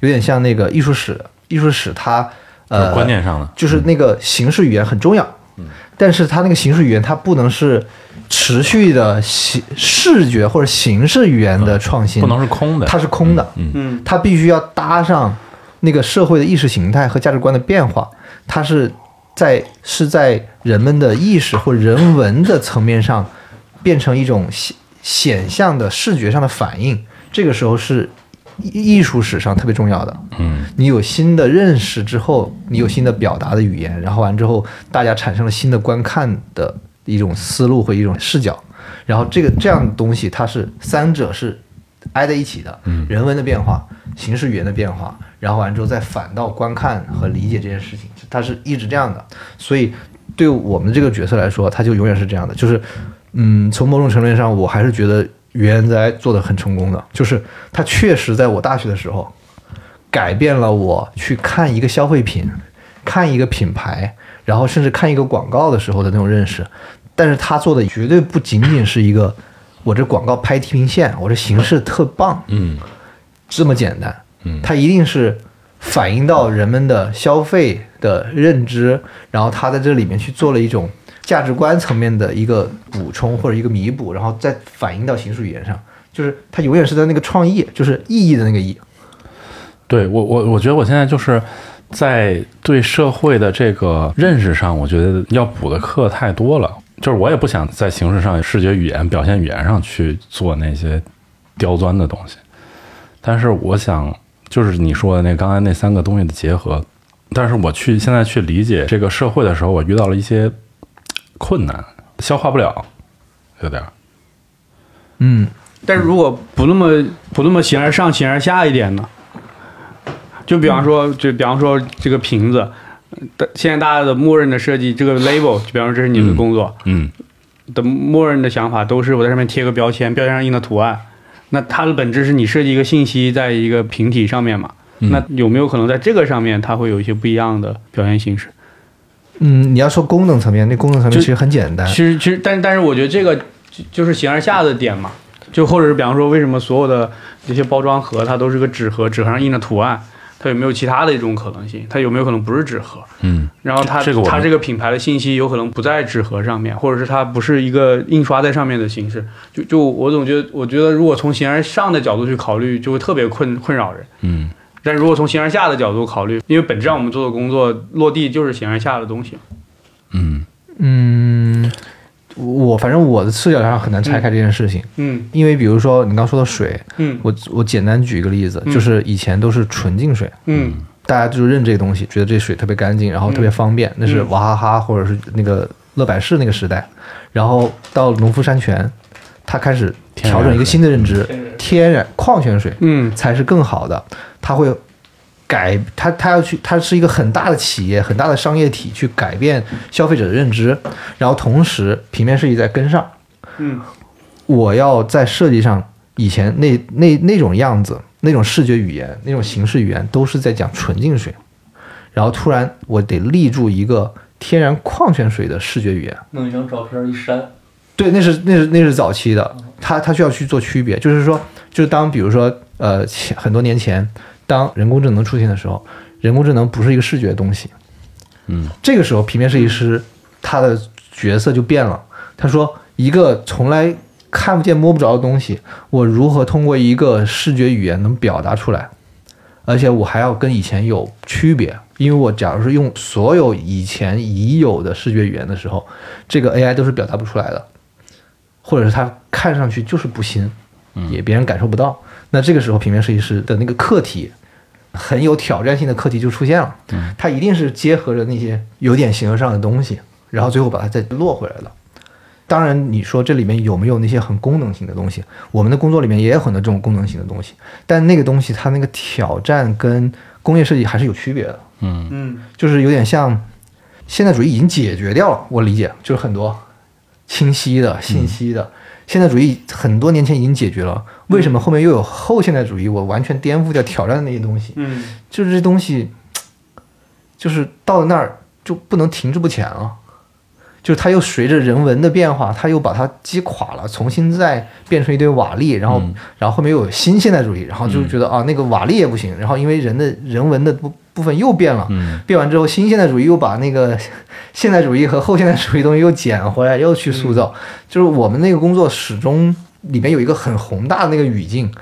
有点像那个艺术史，艺术史它呃观念上的，就是那个形式语言很重要，嗯但是它那个形式语言它不能是持续的形视觉或者形式语言的创新，不能是空的，它是空的，嗯嗯。它必须要搭上那个社会的意识形态和价值观的变化，它是在是在人们的意识或人文的层面上变成一种显显象的视觉上的反应，这个时候是艺艺术史上特别重要的。嗯你有新的认识之后，你有新的表达的语言，然后完之后，大家产生了新的观看的一种思路和一种视角，然后这个这样的东西，它是三者是挨在一起的，嗯人文的变化、形式语言的变化，然后完之后再反到观看和理解这件事情，它是一直这样的。所以对我们这个角色来说，它就永远是这样的，就是嗯，从某种程度上，我还是觉得袁哉在做的很成功的，就是他确实在我大学的时候。改变了我去看一个消费品、看一个品牌，然后甚至看一个广告的时候的那种认识。但是他做的绝对不仅仅是一个我这广告拍地平线，我这形式特棒嗯这么简单。嗯它一定是反映到人们的消费的认知，然后他在这里面去做了一种价值观层面的一个补充或者一个弥补，然后再反映到形式语言上。就是它永远是在那个创意，就是意义的那个意。对我我我觉得我现在就是在对社会的这个认识上，我觉得要补的课太多了。就是我也不想在形式上、视觉语言、表现语言上去做那些刁钻的东西，但是我想，就是你说的那刚才那三个东西的结合。但是我去现在去理解这个社会的时候，我遇到了一些困难，消化不了，有点。嗯，但是如果不那么不那么形而上、形而下一点呢？就比方说，就比方说这个瓶子，呃现在大家的默认的设计，这个 label，就比方说这是你们的工作、嗯的默认的想法，都是我在上面贴个标签，标签上印的图案。那它的本质是你设计一个信息在一个瓶体上面嘛？嗯那有没有可能在这个上面，它会有一些不一样的表现形式？嗯，你要说功能层面，那功能层面其实很简单其。实其实，但但是我觉得这个就就是形而下的点嘛，就或者是比方说，为什么所有的这些包装盒它都是个纸盒，纸盒上印的图案，它有没有其他的一种可能性？它有没有可能不是纸盒？嗯然后它这个它这个品牌的信息有可能不在纸盒上面，或者是它不是一个印刷在上面的形式。就就我总觉得，我觉得如果从形而上的角度去考虑，就会特别困困扰人。嗯但如果从形而下的角度考虑，因为本质上我们做的工作落地就是形而下的东西。嗯。嗯，我反正我的视角上很难拆开这件事情，嗯。因为比如说你刚说的水，嗯我我简单举一个例子，嗯就是以前都是纯净水，嗯。大家就认这个东西，觉得这水特别干净，然后特别方便，那是娃哈哈或者是那个乐百氏那个时代，然后到农夫山泉，它开始调整一个新的认知，天然矿泉水嗯。才是更好的，它会改，他他要去，他是一个很大的企业，很大的商业体去改变消费者的认知，然后同时平面设计在跟上，嗯。我要在设计上，以前那那那种样子，那种视觉语言，那种形式语言，都是在讲纯净水，然后突然我得立住一个天然矿泉水的视觉语言。弄一张照片一删，对，那是那是那是早期的，他他需要去做区别，就是说，就是当比如说呃前很多年前，当人工智能出现的时候，人工智能不是一个视觉的东西，嗯。这个时候平面设计师他的角色就变了，他说一个从来看不见摸不着的东西，我如何通过一个视觉语言能表达出来，而且我还要跟以前有区别，因为我假如是用所有以前已有的视觉语言的时候，这个 AI 都是表达不出来的，或者是它看上去就是不新，也别人感受不到。那这个时候，平面设计师的那个课题，很有挑战性的课题就出现了。它一定是结合着那些有点形而上的东西，然后最后把它再落回来的。当然，你说这里面有没有那些很功能性的东西？我们的工作里面也有很多这种功能性的东西，但那个东西它那个挑战跟工业设计还是有区别的。嗯嗯就是有点像现代主义已经解决掉了，我理解就是很多清晰的信息的。现代主义很多年前已经解决了，为什么后面又有后现代主义？我完全颠覆掉、挑战的那些东西，嗯就是这东西，就是到了那儿就不能停滞不前了。就是它又随着人文的变化，它又把它击垮了，重新再变成一堆瓦砾，然后，嗯然后后面又有新现代主义，然后就觉得、啊那个瓦砾也不行，然后因为人的人文的部部分又变了，嗯变完之后，新现代主义又把那个现代主义和后现代主义东西又捡回来，又去塑造。就是我们那个工作始终里面有一个很宏大的那个语境，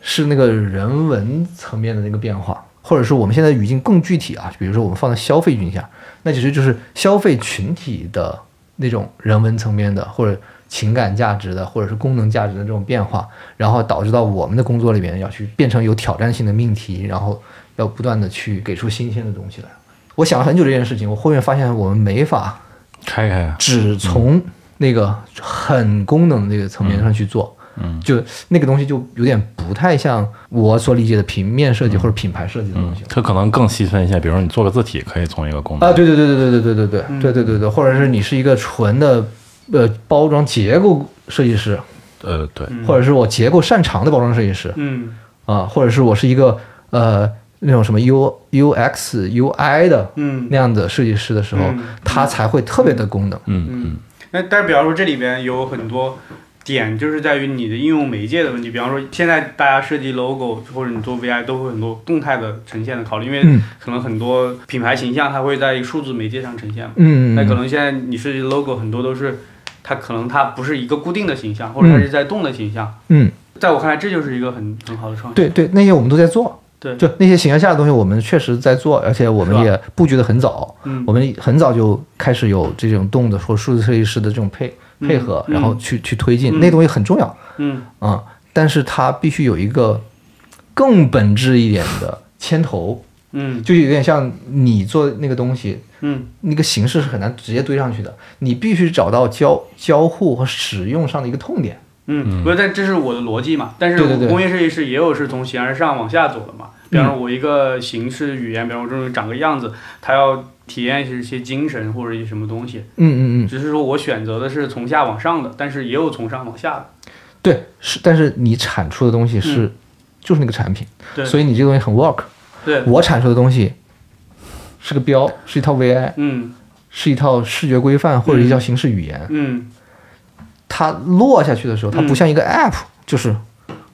是那个人文层面的那个变化，或者是我们现在语境更具体啊，比如说我们放在消费语境下，那其实就是消费群体的那种人文层面的或者情感价值的或者是功能价值的这种变化，然后导致到我们的工作里边要去变成有挑战性的命题，然后要不断的去给出新鲜的东西来。我想了很久这件事情，我后面发现我们没法开开啊，只从那个很功能的那个层面上去做，嗯，就那个东西就有点不太像我所理解的平面设计或者品牌设计的东嗯。西，它可能更细分一些，比如说你做个字体，可以从一个功能啊，对对对对对对对对对对对对对，或者是你是一个纯的呃包装结构设计师，呃，对，或者是我结构擅长的包装设计师嗯啊，或者是我是一个呃那种什么 U U X U I 的嗯那样的设计师的时候嗯，它才会特别的功能。嗯嗯那但是比方说这里边有很多点，就是在于你的应用媒介的问题。比方说现在大家设计 logo 或者你做 VI 都会很多动态的呈现的考虑，因为嗯可能很多品牌形象它会在数字媒介上呈现嘛。嗯，那可能现在你设计 logo 很多都是它可能它不是一个固定的形象，或者它是在动的形象。嗯，在我看来，这就是一个很很好的创新。对对，那些我们都在做。对。就那些形象下的东西，我们确实在做，而且我们也布局的很早。嗯。我们很早就开始有这种动的或数字设计师的这种配嗯配合，嗯。然后去去推进，嗯。那东西很重要嗯。啊、但是它必须有一个更本质一点的牵头，嗯。就有点像你做那个东西，嗯。那个形式是很难直接堆上去的，你必须找到交交互和使用上的一个痛点。嗯，不是，但这是我的逻辑嘛。但是对对对工业设计师也有是从形而上往下走的嘛。比方说，我一个形式语言，比方说这种长个样子，它要体验一些精神或者一些什么东西。嗯嗯嗯，只是说我选择的是从下往上的，但是也有从上往下的。对，是，但是你产出的东西是、就是那个产品，嗯对所以你这个东西很 work。对，我产出的东西是个标，是一套 VI，嗯是一套视觉规范或者一套形式语言。嗯它落下去的时候，它嗯。不像一个 app，就是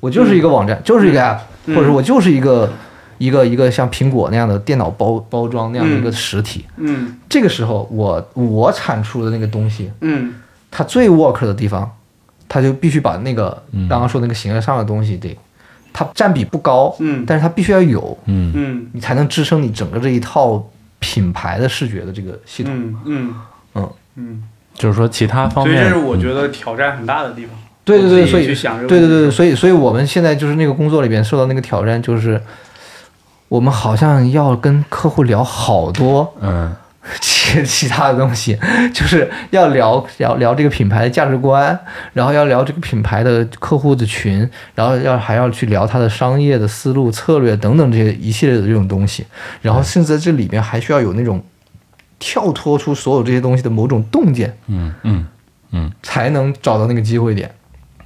我就是一个网站，就是一个 app，、嗯。或者我就是一个一个一个像苹果那样的电脑包包装那样的一个实体。嗯。这个时候，我我产出的那个东西，嗯。它最 work 的地方，它就必须把那个嗯。刚刚说那个形而上的东西得，它占比不高，嗯。但是它必须要有，嗯。嗯。你才能支撑你整个这一套品牌的视觉的这个系统。嗯嗯。嗯。嗯，就是说其他方所以面，这是我觉得挑战很大的地方。对对对，所以去想这个对对对对，所以所以我们现在就是那个工作里边受到那个挑战，就是我们好像要跟客户聊好多嗯。其 其他的东西，就是要聊聊聊这个品牌的价值观，然后要聊这个品牌的客户的群，然后要还要去聊它的商业的思路、策略等等这些一系列的这种东西，然后甚至在这里边还需要有那种跳脱出所有这些东西的某种洞见，嗯嗯嗯，才能找到那个机会点。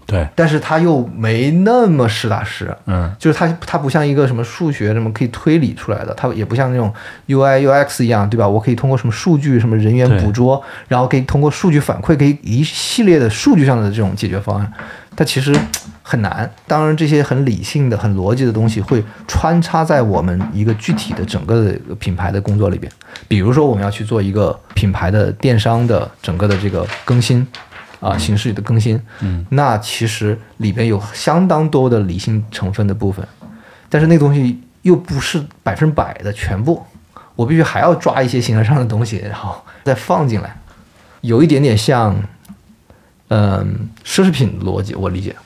对，但是他又没那么实打实，嗯。就是他他不像一个什么数学什么可以推理出来的，他也不像那种 UI UX 一样，对吧？我可以通过什么数据什么人员捕捉，然后可以通过数据反馈，可以一系列的数据上的这种解决方案，它其实很难。当然，这些很理性的、很逻辑的东西会穿插在我们一个具体的整个的品牌的工作里边。比如说，我们要去做一个品牌的电商的整个的这个更新。啊，形式的更新，嗯，那其实里边有相当多的理性成分的部分，但是那个东西又不是百分百的全部，我必须还要抓一些形而上的东西，然后再放进来，有一点点像，嗯，奢侈品逻辑，我理解，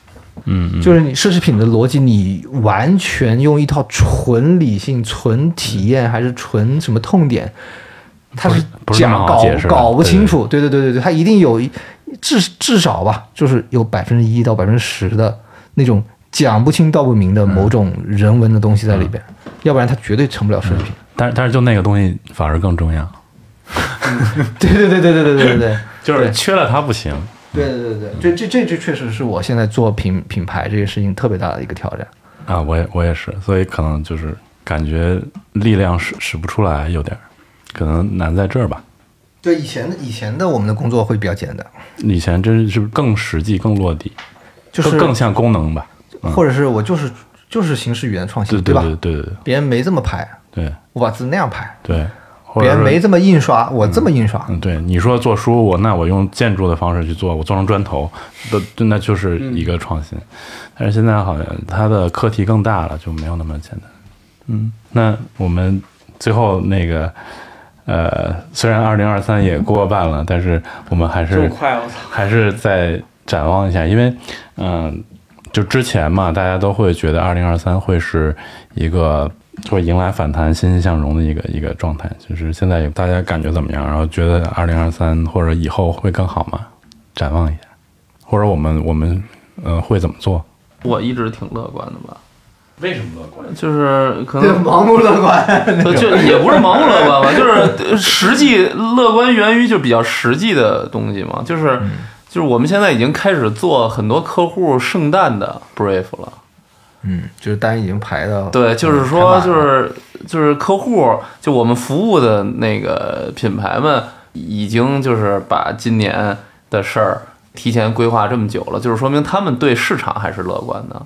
嗯嗯，就是你奢侈品的逻辑，你完全用一套纯理性、纯体验还是纯什么痛点，它是讲搞搞不清楚。对对对对对，它一定有一至至少吧，就是有百分之一到百分之十的那种讲不清道不明的某种人文的东西在里边，要不然它绝对成不了奢侈品。但是但是就那个东西反而更重要，对对对对对对对对对。就是缺了它不行。对对对对，这这这这确实是我现在做品品牌这个事情特别大的一个挑战。啊，我也我也是，所以可能就是感觉力量使使不出来，有点儿，可能难在这儿吧。对以前的以前的我们的工作会比较简单，以前真是更实际、更落地，就是更更像功能吧。或者是我就是就是形式语言创新，对对吧？对对对对，别人没这么排，对我把字那样排，对，别人没这么印刷，我这么印刷。嗯，对，你说做书，我那我用建筑的方式去做，我做成砖头，都那就是一个创新。但是现在好像它的课题更大了，就没有那么简单。嗯，那我们最后那个，呃，虽然二零二三也过半了，但是我们还是快，我操！还是再展望一下，因为嗯、就之前嘛，大家都会觉得二零二三会是一个会迎来反弹、欣欣向荣的一个一个状态。就是现在大家感觉怎么样？然后觉得二零二三或者以后会更好吗？展望一下，或者我们我们呃会怎么做？我一直挺乐观的吧，为什么乐观？就是可，能 盲目乐观。就就也不是盲目乐观吧，就是实际乐观源于就比较实际的东西嘛，就是就是我们现在已经开始做很多客户圣诞的 brief 了。嗯，就是单已经排到对，就是说，就是就是客户，就我们服务的那个品牌们，已经就是把今年的事儿提前规划这么久了，就是说明他们对市场还是乐观的，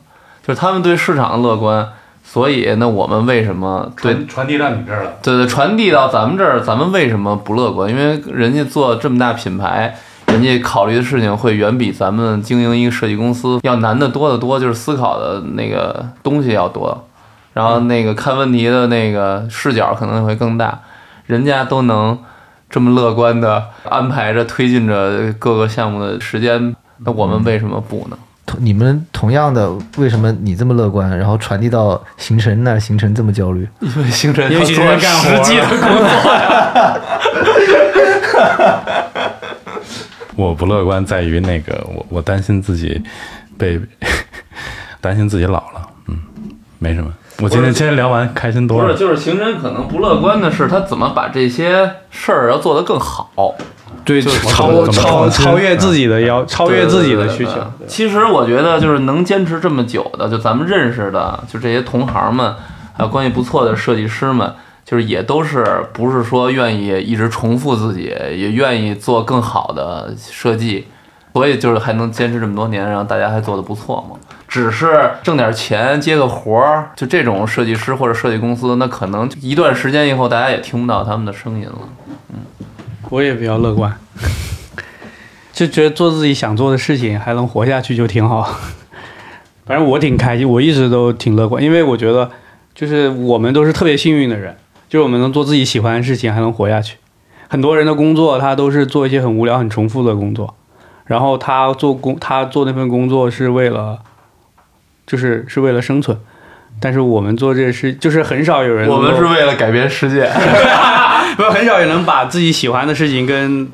就是他们对市场的乐观，所以那我们为什么对传递到你这儿了。对对，传递到咱们这儿，咱们为什么不乐观？因为人家做这么大品牌，人家考虑的事情会远比咱们经营一个设计公司要难得多得多，就是思考的那个东西要多，然后那个看问题的那个视角可能会更大。人家都能这么乐观的安排着、推进着各个项目的时间，那我们为什么不呢？同你们同样的，为什么你这么乐观，然后传递到行程那儿，行程这么焦虑？因为星辰因为要做实际的工作。我不乐观在于那个，我我担心自己被 担心自己老了，嗯，没什么。我今天今天聊完开心多了不是，就是行人可能不乐观的是，他怎么把这些事儿要做得更好，对，就是超超超越自己的要，超越自己的需求。其实我觉得，就是能坚持这么久的，就咱们认识的，就这些同行们，还有关系不错的设计师们，就是也都是不是说愿意一直重复自己，也愿意做更好的设计，所以就是还能坚持这么多年，然后大家还做得不错嘛。只是挣点钱接个活儿，就这种设计师或者设计公司，那可能一段时间以后，大家也听不到他们的声音了。嗯我也比较乐观，就觉得做自己想做的事情，还能活下去就挺好。反正我挺开心，我一直都挺乐观，因为我觉得就是我们都是特别幸运的人，就是我们能做自己喜欢的事情，还能活下去。很多人的工作，他都是做一些很无聊、很重复的工作，然后他做工，他做那份工作是为了，就是是为了生存。但是我们做这事，就是很少有人，我们是为了改变世界。不，很少有人把自己喜欢的事情跟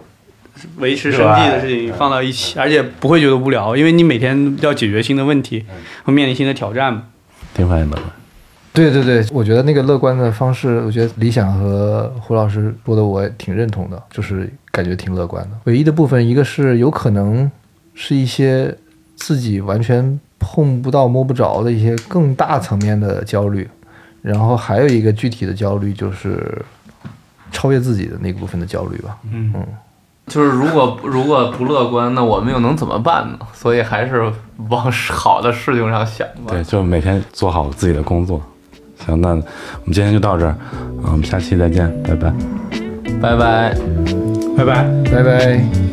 维持生计的事情放到一起，而且不会觉得无聊，因为你每天要解决新的问题和面临新的挑战嘛。挺反应乐观。对对对，我觉得那个乐观的方式，我觉得理想和胡老师说的，我也挺认同的，就是感觉挺乐观的。唯一的部分，一个是有可能是一些自己完全碰不到、摸不着的一些更大层面的焦虑，然后还有一个具体的焦虑就是超越自己的那个部分的焦虑吧。嗯就是如果如果不乐观，那我们又能怎么办呢？所以还是往好的事情上想吧。对，就每天做好自己的工作。行，那我们今天就到这儿，啊，我们下期再见，拜拜。拜拜。拜拜。拜拜。